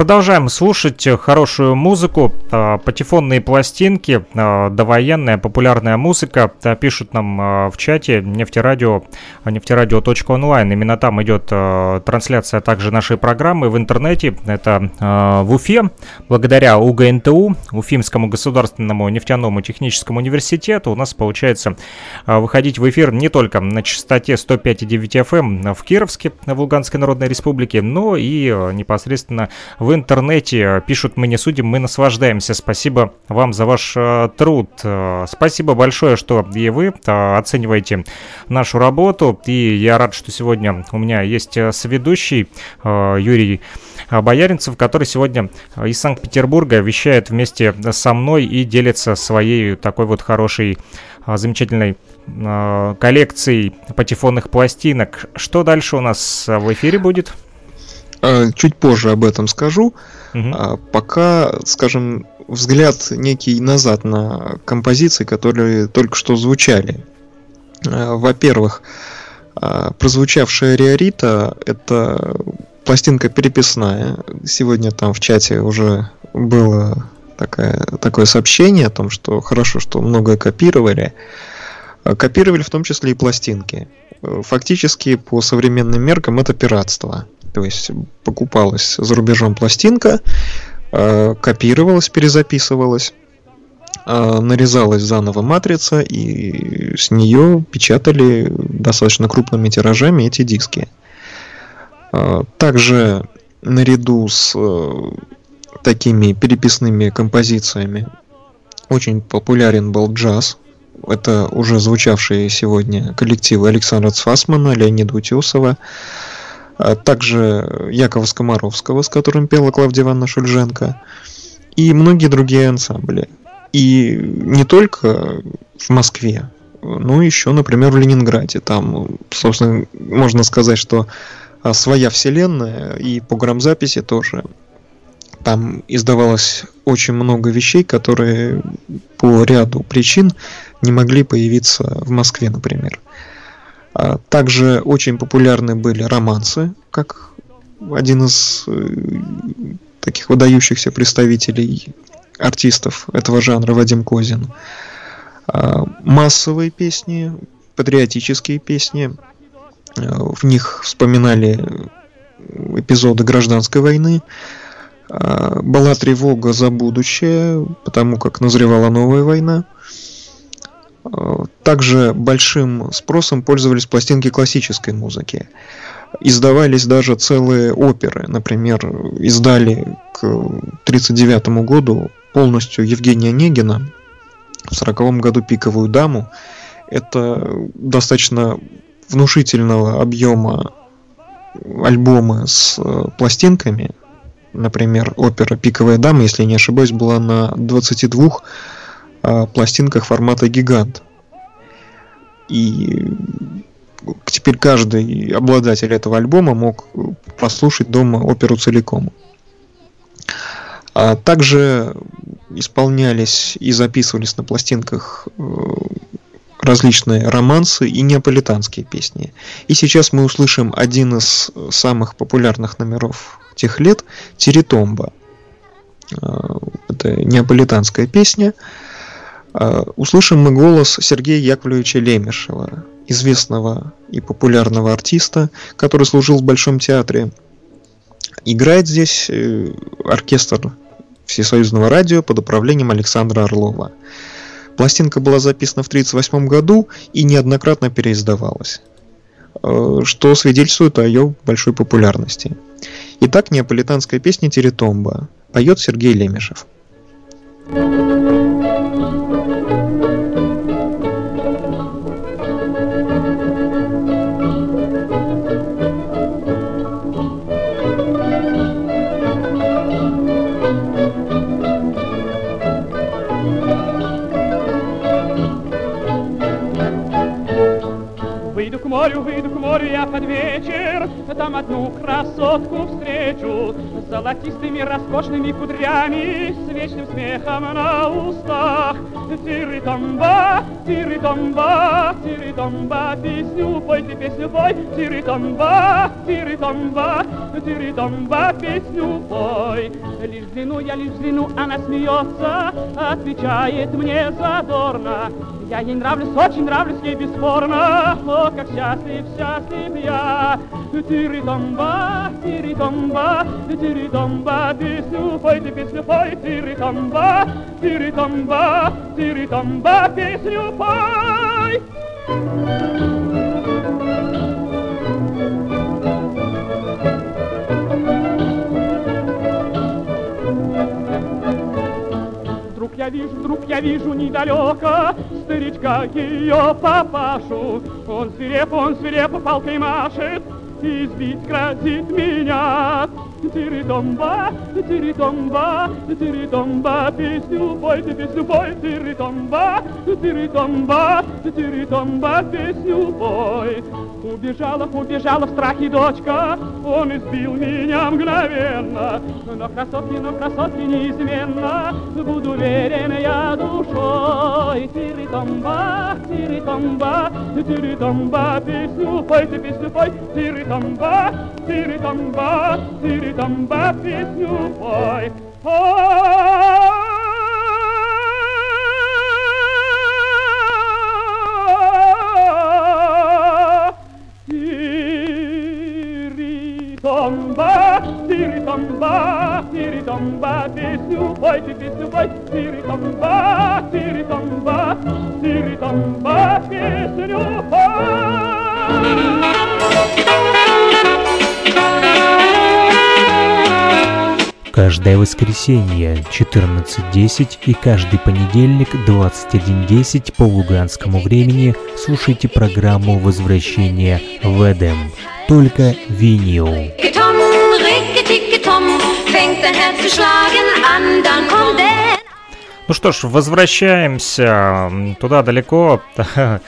Продолжаем слушать хорошую музыку, э, патефонные пластинки, э, довоенная популярная музыка. Э, Пишут нам в чате нефтерадио, нефтерадио.онлайн. Именно там идет трансляция также нашей программы в интернете. Это в Уфе. Благодаря УГНТУ, Уфимскому государственному нефтяному техническому университету, у нас получается выходить в эфир не только на частоте 105,9 FM в Кировске, в Луганской Народной Республике, но и непосредственно в интернете. Э, Пишут, мы не судим, мы наслаждаемся. Спасибо вам за ваш э, труд. Э, Спасибо большое, что и вы оцениваете нашу работу. И я рад, что сегодня у меня есть соведущий э, Юрий Бояринцев, который сегодня из Санкт-Петербурга вещает вместе со мной и делится своей такой вот хорошей, замечательной коллекцией патефонных пластинок. Что дальше у нас в эфире будет? А, Чуть позже об этом скажу. А Пока, скажем, взгляд некий назад на композиции, которые только что звучали. А, Во-первых, прозвучавшая Риорита — это пластинка переписная. Сегодня там в чате уже было такое, такое сообщение о том, что хорошо, что многое копировали. А Копировали в том числе и пластинки. Э, Фактически, по современным меркам, это пиратство. То есть покупалась за рубежом пластинка, э, копировалась, перезаписывалась, э, нарезалась заново матрица, и с нее печатали достаточно крупными тиражами эти диски. Э, Также наряду с э, такими переписными композициями очень популярен был джаз. Это уже звучавшие сегодня коллективы Александра Цфасмана, Леонида Утесова, а также Якова Скомаровского, с которым пела Клавдия Ивановна Шульженко, и многие другие ансамбли. И не только в Москве, но еще, например, в Ленинграде. Там, собственно, можно сказать, что а, своя вселенная, и по грамзаписи тоже. Там издавалось очень много вещей, которые по ряду причин не могли появиться в Москве, например. А Также очень популярны были романсы, как один из э, таких выдающихся представителей артистов этого жанра Вадим Козин. А, Массовые песни, патриотические песни. Э, В них вспоминали эпизоды гражданской войны. А, Была тревога за будущее, потому как назревала новая война. А, Также большим спросом пользовались пластинки классической музыки. Издавались даже целые оперы. Например, издали к 1939 году полностью Евгения Онегина, в 1940 году «Пиковую даму». Это достаточно внушительного объема альбомы с э, пластинками. Например, опера «Пиковая дама», если не ошибаюсь, была на 22 э, пластинках формата гигант. И теперь каждый обладатель этого альбома мог послушать дома оперу целиком. А также исполнялись и записывались на пластинках э, различные романсы и неаполитанские песни. И сейчас мы услышим один из самых популярных номеров тех лет Тиритомба. Э, Это неаполитанская песня. Э, Услышим мы голос Сергея Яковлевича Лемешева, известного и популярного артиста, который служил в Большом театре. Играет здесь э, оркестр Всесоюзного радио под управлением Александра Орлова. Пластинка была записана в 1938 году и неоднократно переиздавалась, э, что свидетельствует о ее большой популярности. Итак, неаполитанская песня «Теритомба» поет Сергей Лемешев. Выйду к морю, выйду к морю я под вечер, там одну красотку встречу С золотистыми роскошными кудрями С вечным смехом на устах. Тиры-томба, тиры-томба, тиры-томба Песню пой, ты песню пой. Тиры-томба, тиры-томба, тиры-томба Песню пой. Лишь взгляну, я лишь взгляну, она смеется Отвечает мне задорно я ей нравлюсь, очень нравлюсь ей бесспорно. О, как счастлив, счастлив я. Тири-томба, тири-томба, тири-томба, песню пой, ты песню пой, тири-томба, тири-томба, тири-томба, песню пой. Вдруг я вижу, вдруг я вижу недалeko старичка ее папашу. Он свиреп, он свирепо палкой машет, избить грозит меня. Тири-томба, тири-томба, тири-томба, песню пой, ты песню пой, тири-томба, тири-томба, тири-томба, песню пой. Убежала, убежала в страхе дочка, он избил меня мгновенно. Но красотки, но красотки неизменно, буду верен я душой. Тири-томба, тири-томба, тири-томба, песню пой, песню пой, тири-томба, тири-томба, тири-томба, песню пой. Тири-томба, тири-томба, тири-томба, песню пой, ты песню пой, тири-томба, тири-томба, тири-томба, песню Каждое воскресенье 14.10 и каждый понедельник 21.10 по луганскому времени слушайте программу «Возвращение в Эдем». Только винил. Ну что ж, возвращаемся туда далеко, (laughs)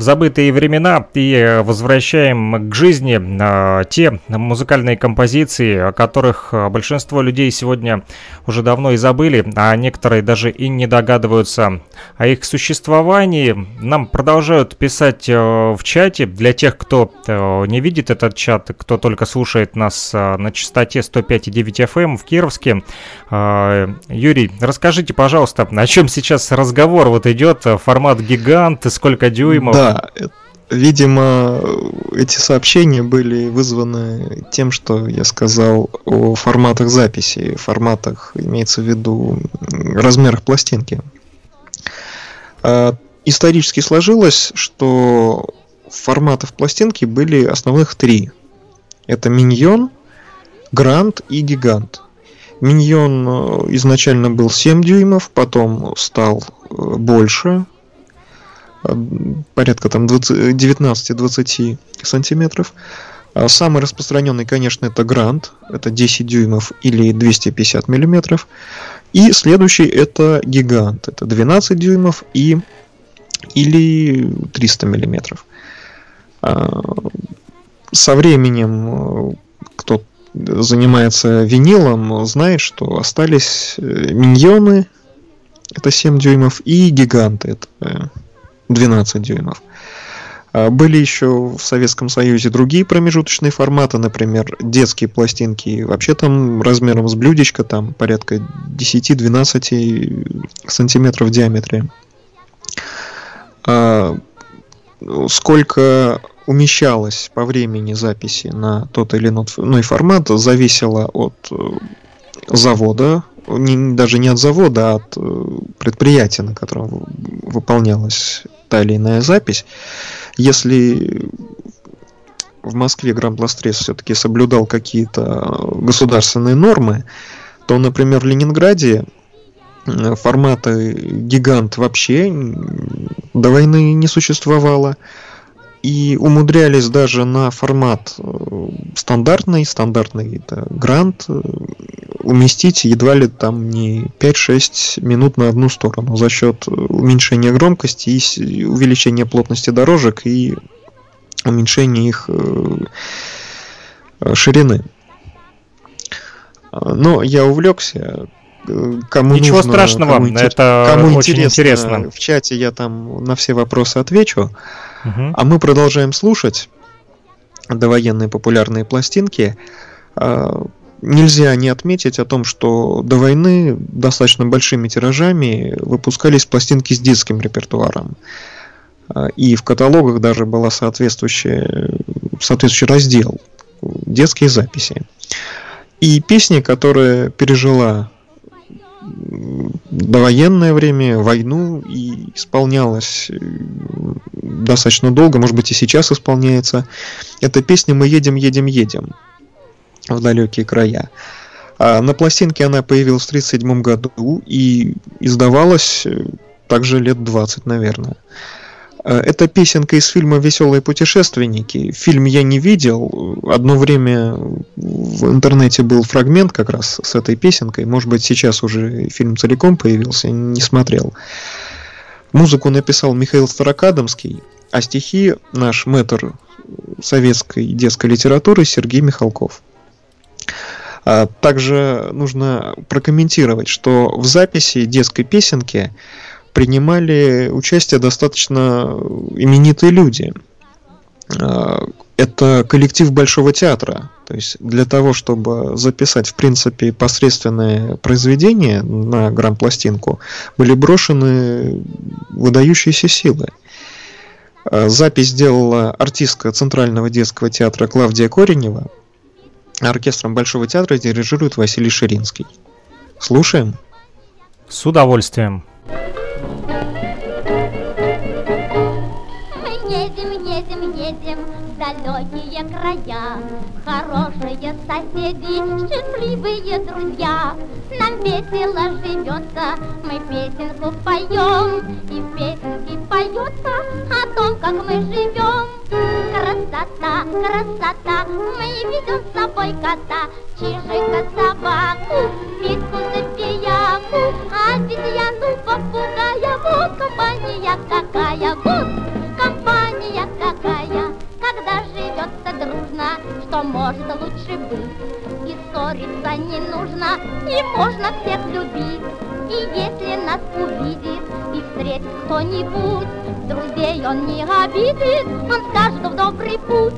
в забытые времена и возвращаем к жизни а, те музыкальные композиции, о которых а, большинство людей сегодня уже давно и забыли, а некоторые даже и не догадываются о их существовании. Нам продолжают писать э, в чате для тех, кто э, не видит этот чат, кто только слушает нас э, на частоте 105,9 FM в Кировске. Э, Юрий, расскажите, пожалуйста, о чем сейчас разговор вот идет, формат гигант, сколько дюймов? Да, видимо, эти сообщения были вызваны тем, что я сказал о форматах записи, форматах, имеется в виду размерах пластинки. А, Исторически сложилось, что форматов пластинки были основных три. Это миньон, грант и гигант. Миньон изначально был 7 дюймов, потом стал э, больше, порядка там 20 19-20 сантиметров. А Самый распространенный, конечно, это грант, это 10 дюймов или 250 миллиметров. И следующий это гигант, это 12 дюймов и или 300 миллиметров. А, Со временем, э, кто занимается винилом, знает, что остались э, миньоны, это 7 дюймов, и гиганты, это э, 12 дюймов. А Были еще в Советском Союзе другие промежуточные форматы, например, детские пластинки, вообще там размером с блюдечко, там порядка 10-12 сантиметров в диаметре. А, Сколько умещалось по времени записи на тот или иной формат, зависело от э, завода, не- даже не от завода, а от э, предприятия, на котором выполнялась та или иная запись. Если в Москве Грампластрес все-таки соблюдал какие-то государственные нормы, то, например, в Ленинграде э, форматы гигант вообще до войны не существовало. И умудрялись даже на формат э, стандартный, стандартный это грант, э, уместить едва ли там не 5-6 минут на одну сторону за счет э, уменьшения громкости и увеличения плотности дорожек и уменьшения их ширины. А, Но я увлекся. Кому Ничего нужно, страшного, кому это кому очень интересно. В чате я там на все вопросы отвечу. А мы продолжаем слушать довоенные популярные пластинки. А, Нельзя не отметить о том, что до войны достаточно большими тиражами выпускались пластинки с детским репертуаром. А, И в каталогах даже был соответствующий, соответствующий раздел детские записи. И песня, которая пережила довоенное время, войну и исполнялась м, достаточно долго, может быть и сейчас исполняется. Это песня «Мы едем, едем, едем» в далекие края. А на пластинке она появилась в 1937 году и издавалась э, также лет 20, наверное. Э, Это песенка из фильма «Веселые путешественники». Фильм я не видел. Одно время в интернете был фрагмент как раз с этой песенкой. Может быть, сейчас уже фильм целиком появился, не смотрел. Музыку написал Михаил Старокадомский, а стихи наш мэтр советской детской литературы Сергей Михалков. А Также нужно прокомментировать, что в записи детской песенки принимали участие достаточно именитые люди. А, Это коллектив Большого театра. То есть для того, чтобы записать, в принципе, посредственное произведение на грампластинку, были брошены выдающиеся силы. А, Запись сделала артистка Центрального детского театра Клавдия Коренева. Оркестром Большого театра дирижирует Василий Ширинский. Слушаем. С удовольствием. Далекие края. Хорошие соседи, счастливые друзья. Нам весело живется, мы песенку поем. И в песенке поется о том, как мы живем. Красота, красота, мы ведем с собой кота, чижика, собаку, Петьку, забияку, обезьяну, попугая, вот компания какая, вот компания какая, когда живется дружно, что может лучше быть. И ссориться не нужно, и можно всех любить. И если нас увидит и встретит кто-нибудь, друзей он не обидит, он скажет в добрый путь.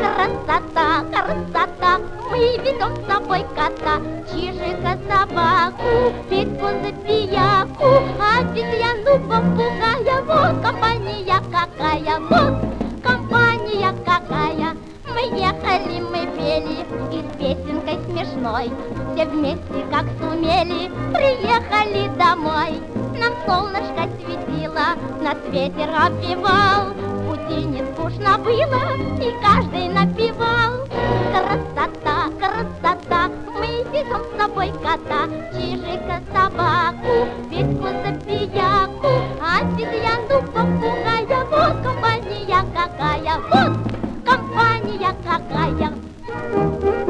Красота, красота, мы ведем с собой кота, чижика, собаку, Петьку, забияку, обезьяну, попугая, вот компания какая, вот компания какая. Мы ехали, мы пели и с песенкой смешной. Все вместе, как сумели, приехали домой. Нам солнышко светило, нас ветер обвивал В пути не скучно было, и каждый напевал. Красота, красота, мы везем с собой кота Чижика, собаку, Петьку, забияку Обезьяну, попугая, вот компания какая, вот компания какая.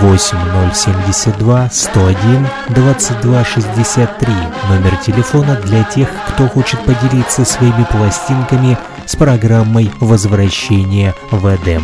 8072 101 22 63. Номер телефона для тех, кто хочет поделиться своими пластинками с программой возвращения в Эдем.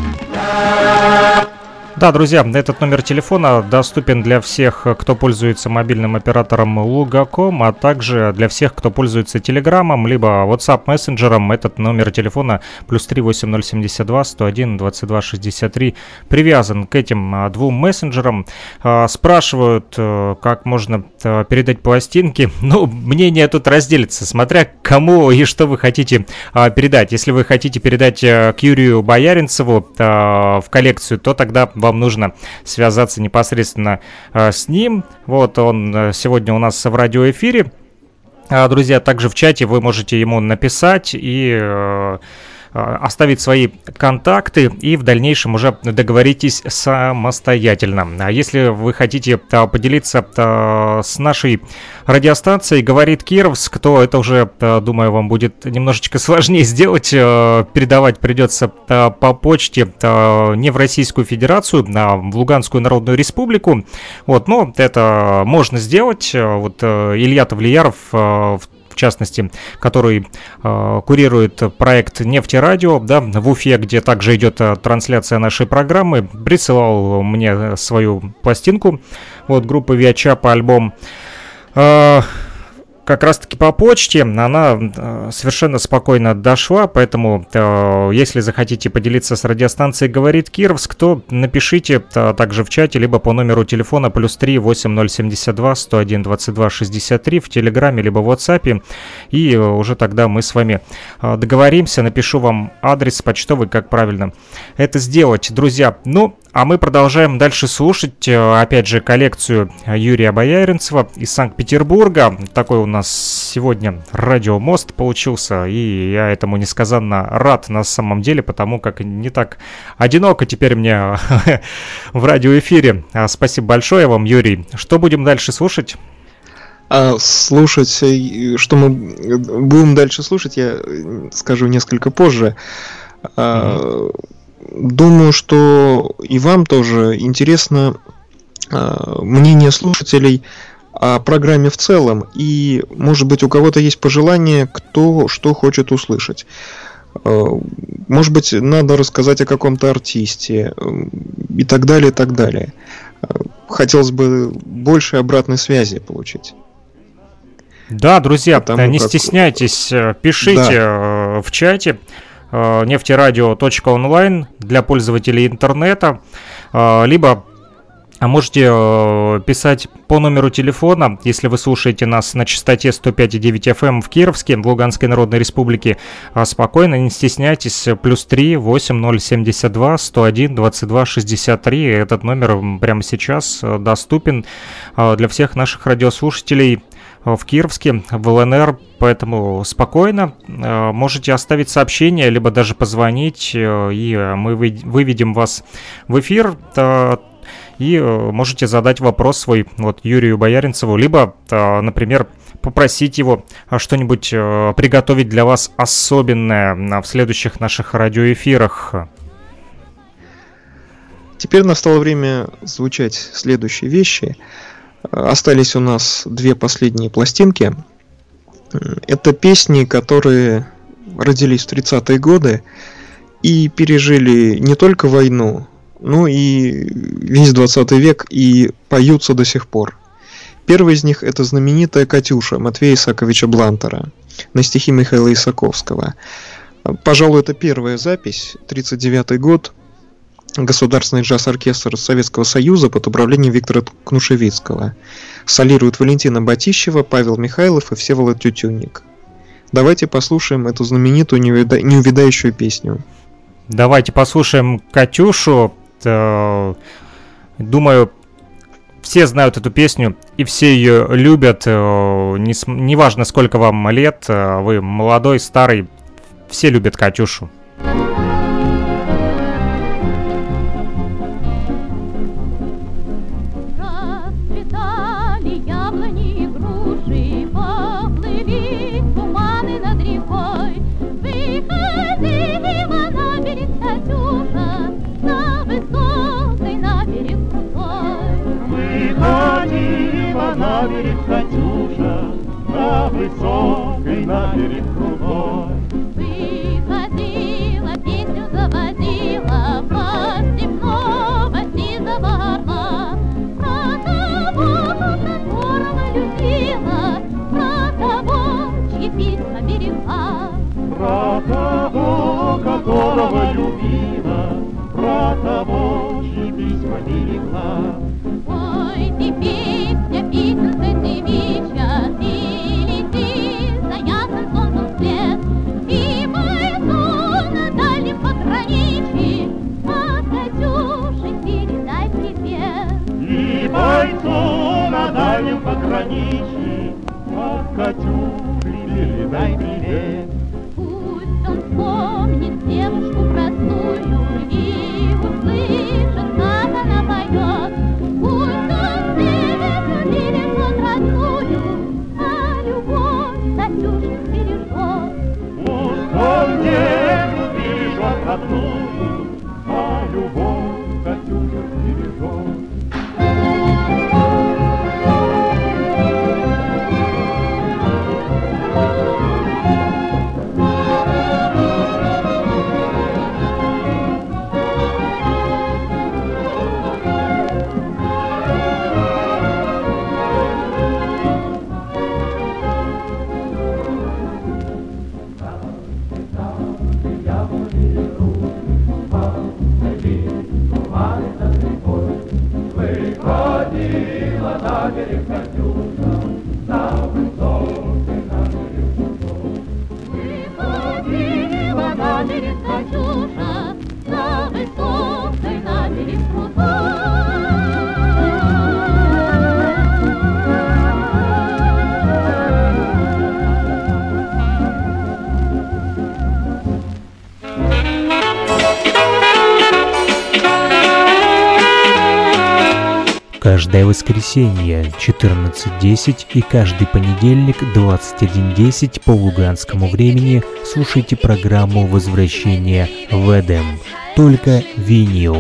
Да, друзья, этот номер телефона доступен для всех, кто пользуется мобильным оператором Лугаком, а также для всех, кто пользуется Телеграмом, либо WhatsApp мессенджером. Этот номер телефона плюс 38072 101 22 63 привязан к этим а, двум мессенджерам. А, Спрашивают, э, как можно э, передать пластинки. (laughs) Ну, мнение тут разделится, смотря кому и что вы хотите а, передать. Если вы хотите передать э, к Юрию Бояринцеву в коллекцию, то тогда вам нужно связаться непосредственно а, с ним. Вот он э, сегодня у нас в радиоэфире. А, Друзья, также в чате вы можете ему написать и э, оставить свои контакты и в дальнейшем уже договоритесь самостоятельно. А если вы хотите поделиться с нашей радиостанцией «Говорит Кировск», то это уже, думаю, вам будет немножечко сложнее сделать. Передавать придется по почте не в Российскую Федерацию, а в Луганскую Народную Республику. Вот, но это можно сделать. Вот Илья Тавлияров в в частности, который э, курирует проект «Нефтерадио», да, в Уфе, где также идет э, трансляция нашей программы, присылал мне свою пластинку, вот, группы Виачапа, альбом. Э, как раз-таки по почте она э, совершенно спокойно дошла, поэтому э, если захотите поделиться с радиостанцией «Говорит Кировск», то напишите э, также в чате, либо по номеру телефона плюс 3 8072 101 22 63 в Телеграме, либо в WhatsApp, и уже тогда мы с вами договоримся, напишу вам адрес почтовый, как правильно это сделать. Друзья, ну, а мы продолжаем дальше слушать, э, опять же, коллекцию Юрия Бояринцева из Санкт-Петербурга. Такой у нас сегодня радиомост получился, и я этому несказанно рад на самом деле, потому как не так одиноко теперь мне (laughs) в радиоэфире. А, спасибо большое вам, Юрий. Что будем дальше слушать? А слушать, э, что мы будем дальше слушать, я скажу несколько позже. Mm-hmm думаю, что и вам тоже интересно а, мнение слушателей о программе в целом. И, может быть, у кого-то есть пожелание, кто что хочет услышать. А, может быть, надо рассказать о каком-то артисте и так далее, и так далее. А, хотелось бы больше обратной связи получить. Да, друзья, Потому не как... стесняйтесь, э, пишите да. Э, в чате. Э, нефтерадио.онлайн для пользователей интернета, э, либо а можете э, писать по номеру телефона, если вы слушаете нас на частоте 105,9 FM эм в Кировске, в Луганской Народной Республике. Спокойно, не стесняйтесь. Плюс 3 8072 101 22 63. Этот номер прямо сейчас доступен для всех наших радиослушателей в Кировске, в ЛНР, поэтому спокойно. Э, можете оставить сообщение, либо даже позвонить, э, и мы выведем вас в эфир, и э, можете задать вопрос свой вот Юрию Бояринцеву, либо, например, попросить его что-нибудь приготовить для вас особенное в следующих наших радиоэфирах. Теперь настало время звучать следующие вещи – Остались у нас две последние пластинки. Это песни, которые родились в 30-е годы и пережили не только войну, но и весь 20 век и поются до сих пор. Первый из них это знаменитая «Катюша» Матвея Исаковича Блантера на стихи Михаила Исаковского. Пожалуй, это первая запись, 39 год, Государственный джаз-оркестр Советского Союза под управлением Виктора Кнушевицкого. Солируют Валентина Батищева, Павел Михайлов и Всеволод Тютюнник. Давайте послушаем эту знаменитую неувидающую песню. Давайте послушаем Катюшу. Э, думаю, все знают эту песню и все ее любят. Э, неважно, сколько вам лет, э, вы молодой, старый, все любят Катюшу. Высокой на берег крутой. Выходила, песню заводила, по степного сизого орла. Про того, которого любила, про того, чьи письма берегла. Про того, которого любила, про того, чьи письма берегла. Ой, ты песня, песенка девичья, тайцу на дальнем пограничье, а Катю прибили дай билет. Пусть он помнит девушку простую и услышит, как она поет. Пусть он встретит Лилину родную, а любовь Катюшек бережет. Пусть он девушку бережет родную, Каждое воскресенье 14.10 и каждый понедельник 21.10 по луганскому времени слушайте программу «Возвращение в Эдем». Только винил.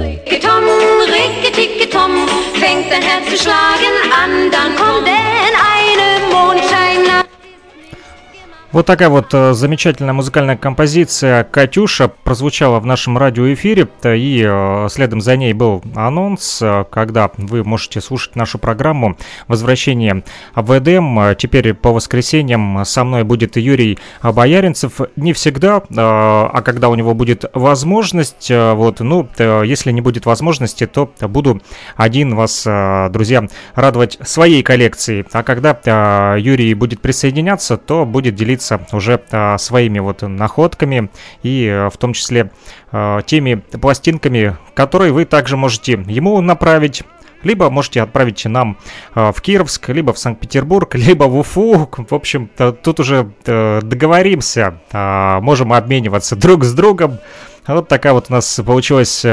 Вот такая вот э, замечательная музыкальная композиция «Катюша» прозвучала в нашем радиоэфире, т- и э, следом за ней был анонс, э, когда вы можете слушать нашу программу «Возвращение в Эдем». Э, Теперь по воскресеньям со мной будет Юрий Бояринцев. Не всегда, э, а когда у него будет возможность, э, вот, ну, э, если не будет возможности, то буду один вас, э, друзья, радовать своей коллекцией. А когда э, Юрий будет присоединяться, то будет делиться уже э, своими вот находками и э, в том числе э, теми пластинками, которые вы также можете ему направить. Либо можете отправить нам э, в Кировск, либо в Санкт-Петербург, (laughs) либо в Уфу. В общем, тут уже договоримся, э, можем обмениваться друг с другом. Вот такая вот у нас получилась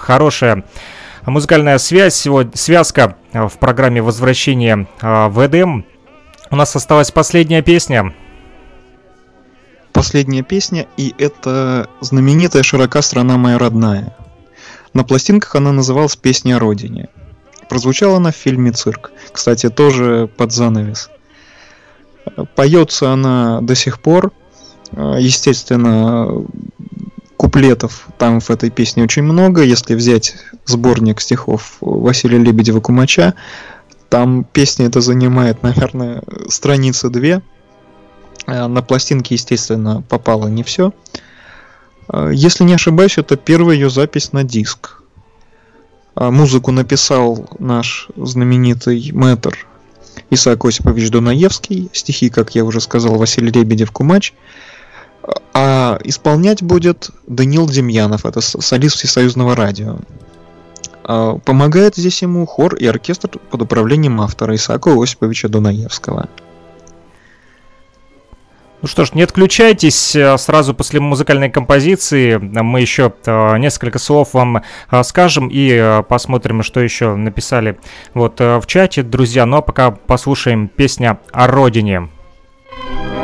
хорошая музыкальная связь, сегодня, связка в программе «Возвращение э, в Эдем». У нас осталась последняя песня. Последняя песня, и это знаменитая «Широка страна моя родная». На пластинках она называлась «Песня о родине». Прозвучала она в фильме «Цирк». Кстати, тоже под занавес. Поется она до сих пор. Естественно, куплетов там в этой песне очень много. Если взять сборник стихов Василия Лебедева-Кумача, там песня это занимает, наверное, страницы две. Э, На пластинке, естественно, попало не все. Если не ошибаюсь, это первая ее запись на диск. А Музыку написал наш знаменитый мэтр Исаак Осипович Дунаевский. Стихи, как я уже сказал, Василий Лебедев-Кумач. А исполнять будет Данил Демьянов, это солист Всесоюзного радио. А Помогает здесь ему хор и оркестр под управлением автора Исаака Осиповича Дунаевского. Ну что ж, не отключайтесь, э, сразу после музыкальной композиции мы еще э, несколько слов вам э, скажем и э, посмотрим, что еще написали вот э, в чате, друзья. Ну а пока послушаем песня о родине. Широка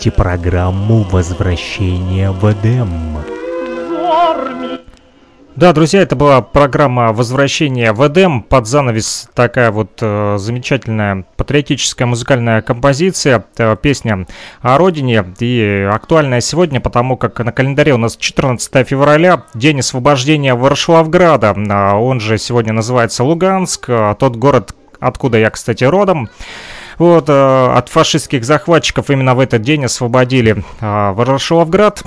слушаете программу «Возвращение в Эдем». Да, друзья, это была программа «Возвращение в Эдем». Под занавес такая вот э, замечательная патриотическая музыкальная композиция, э, песня о родине. И актуальная сегодня, потому как на календаре у нас 14 февраля, день освобождения Варшавграда. А Он же сегодня называется Луганск, а тот город, откуда я, кстати, родом. Вот, э, от фашистских захватчиков именно в этот день освободили э, Ворошиловград.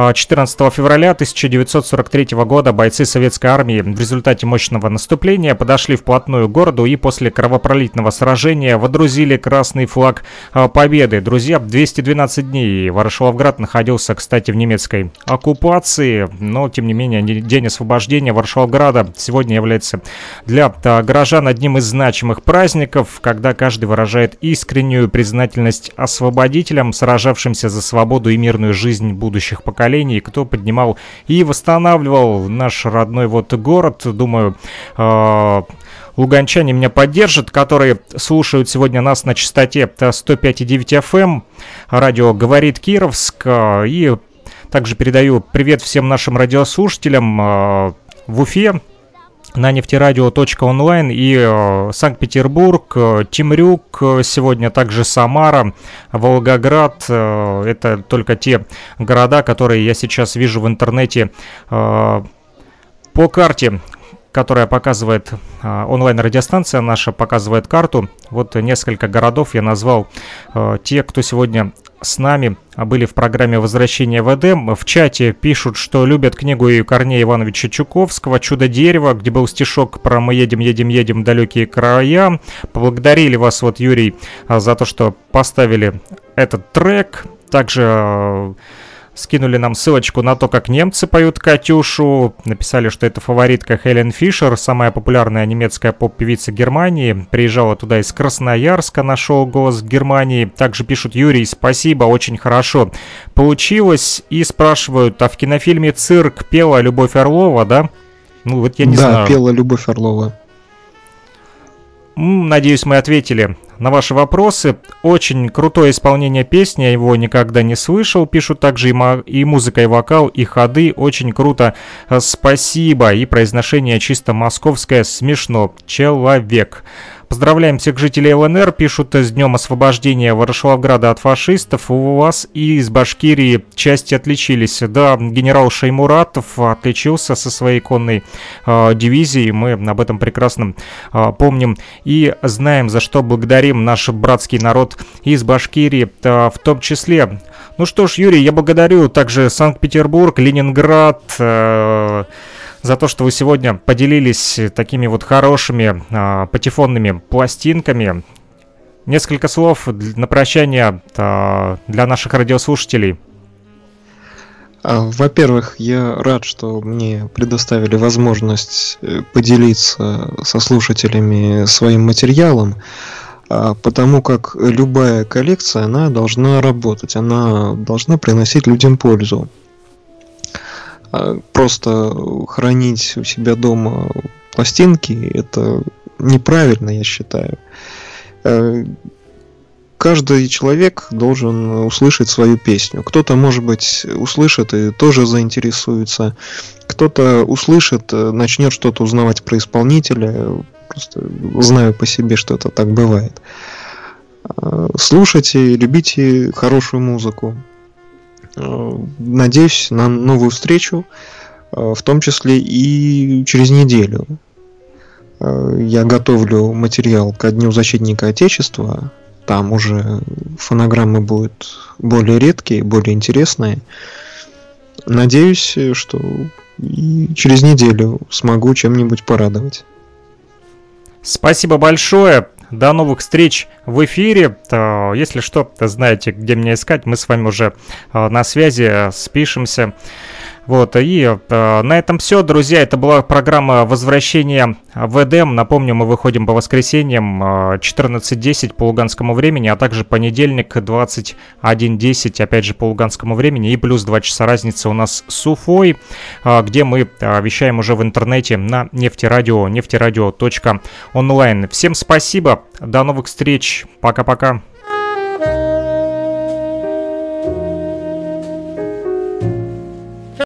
А, 14 февраля 1943 года бойцы советской армии в результате мощного наступления подошли вплотную к городу и после кровопролитного сражения водрузили красный флаг а, победы. Друзья, 212 дней Ворошиловград находился, кстати, в немецкой оккупации, но, тем не менее, не- день освобождения Ворошиловграда сегодня является для а, горожан одним из значимых праздников, когда каждый выражает искреннюю признательность освободителям, сражавшимся за свободу и мирную жизнь будущих поколений, кто поднимал и восстанавливал наш родной вот город. Думаю, э, луганчане меня поддержат, которые слушают сегодня нас на частоте 105,9 FM. Радио «Говорит Кировск». И также передаю привет всем нашим радиослушателям э, в Уфе, на нефтерадио.онлайн и э, Санкт-Петербург, э, Темрюк, э, сегодня также Самара, Волгоград. э, это только те города, которые я сейчас вижу в интернете э, по карте которая показывает а, онлайн-радиостанция наша, показывает карту. Вот несколько городов я назвал э, те, кто сегодня с нами а, были в программе «Возвращение в Эдем». В чате пишут, что любят книгу и Корнея Ивановича Чуковского «Чудо дерева», где был стишок про «Мы едем, едем, едем далекие края». Поблагодарили вас, вот, Юрий, а, за то, что поставили этот трек. Также э, Скинули нам ссылочку на то, как немцы поют Катюшу. Написали, что это фаворитка Хелен Фишер, самая популярная немецкая поп-певица Германии. Приезжала туда из Красноярска на шоу «Голос Германии». Также пишут Юрий, спасибо, очень хорошо получилось. И спрашивают, а в кинофильме «Цирк» пела Любовь Орлова, да? Ну вот я не да, знаю. пела Любовь Орлова. Надеюсь, мы ответили на ваши вопросы. Очень крутое исполнение песни, я его никогда не слышал. Пишут также и, и музыка, и вокал, и ходы. Очень круто. Э, Спасибо. И произношение чисто московское. Смешно. Человек. Поздравляем всех жителей ЛНР, пишут с днем освобождения Ворошиловграда от фашистов. У вас и из Башкирии части отличились. Да, генерал Шаймуратов отличился со своей конной э, дивизией. Мы об этом прекрасно э, помним и знаем, за что благодарим наш братский народ из Башкирии э, в том числе. Ну что ж, Юрий, я благодарю также Санкт-Петербург, Ленинград, э, за то, что вы сегодня поделились такими вот хорошими а, патефонными пластинками. Несколько слов на прощание а, для наших радиослушателей. А, Во-первых, я рад, что мне предоставили возможность э, поделиться со слушателями своим материалом. потому как любая коллекция, она должна работать, она должна приносить людям пользу. А, просто хранить у себя дома пластинки, это неправильно, я считаю. Э, каждый человек должен услышать свою песню. Кто-то, может быть, услышит и тоже заинтересуется. Кто-то услышит, э, начнет что-то узнавать про исполнителя. Просто знаю по себе, что это так бывает. Э, слушайте, любите хорошую музыку. Надеюсь на новую встречу, в том числе и через неделю. Э, я готовлю материал ко Дню Защитника Отечества. Там уже фонограммы будут более редкие, более интересные. Надеюсь, что и через неделю смогу чем-нибудь порадовать. Спасибо большое. До новых встреч в эфире. Если что, знаете, где меня искать. Мы с вами уже э, на связи, спишемся. Вот, и э, на этом все, друзья. Это была программа возвращения в Эдем. Напомню, мы выходим по воскресеньям э, 14.10 по луганскому времени, а также понедельник 21.10, опять же, по луганскому времени. И плюс 2 часа разницы у нас с Уфой, э, где мы э, вещаем уже в интернете на нефтерадио, нефтерадио.онлайн. Всем спасибо, до новых встреч, пока-пока.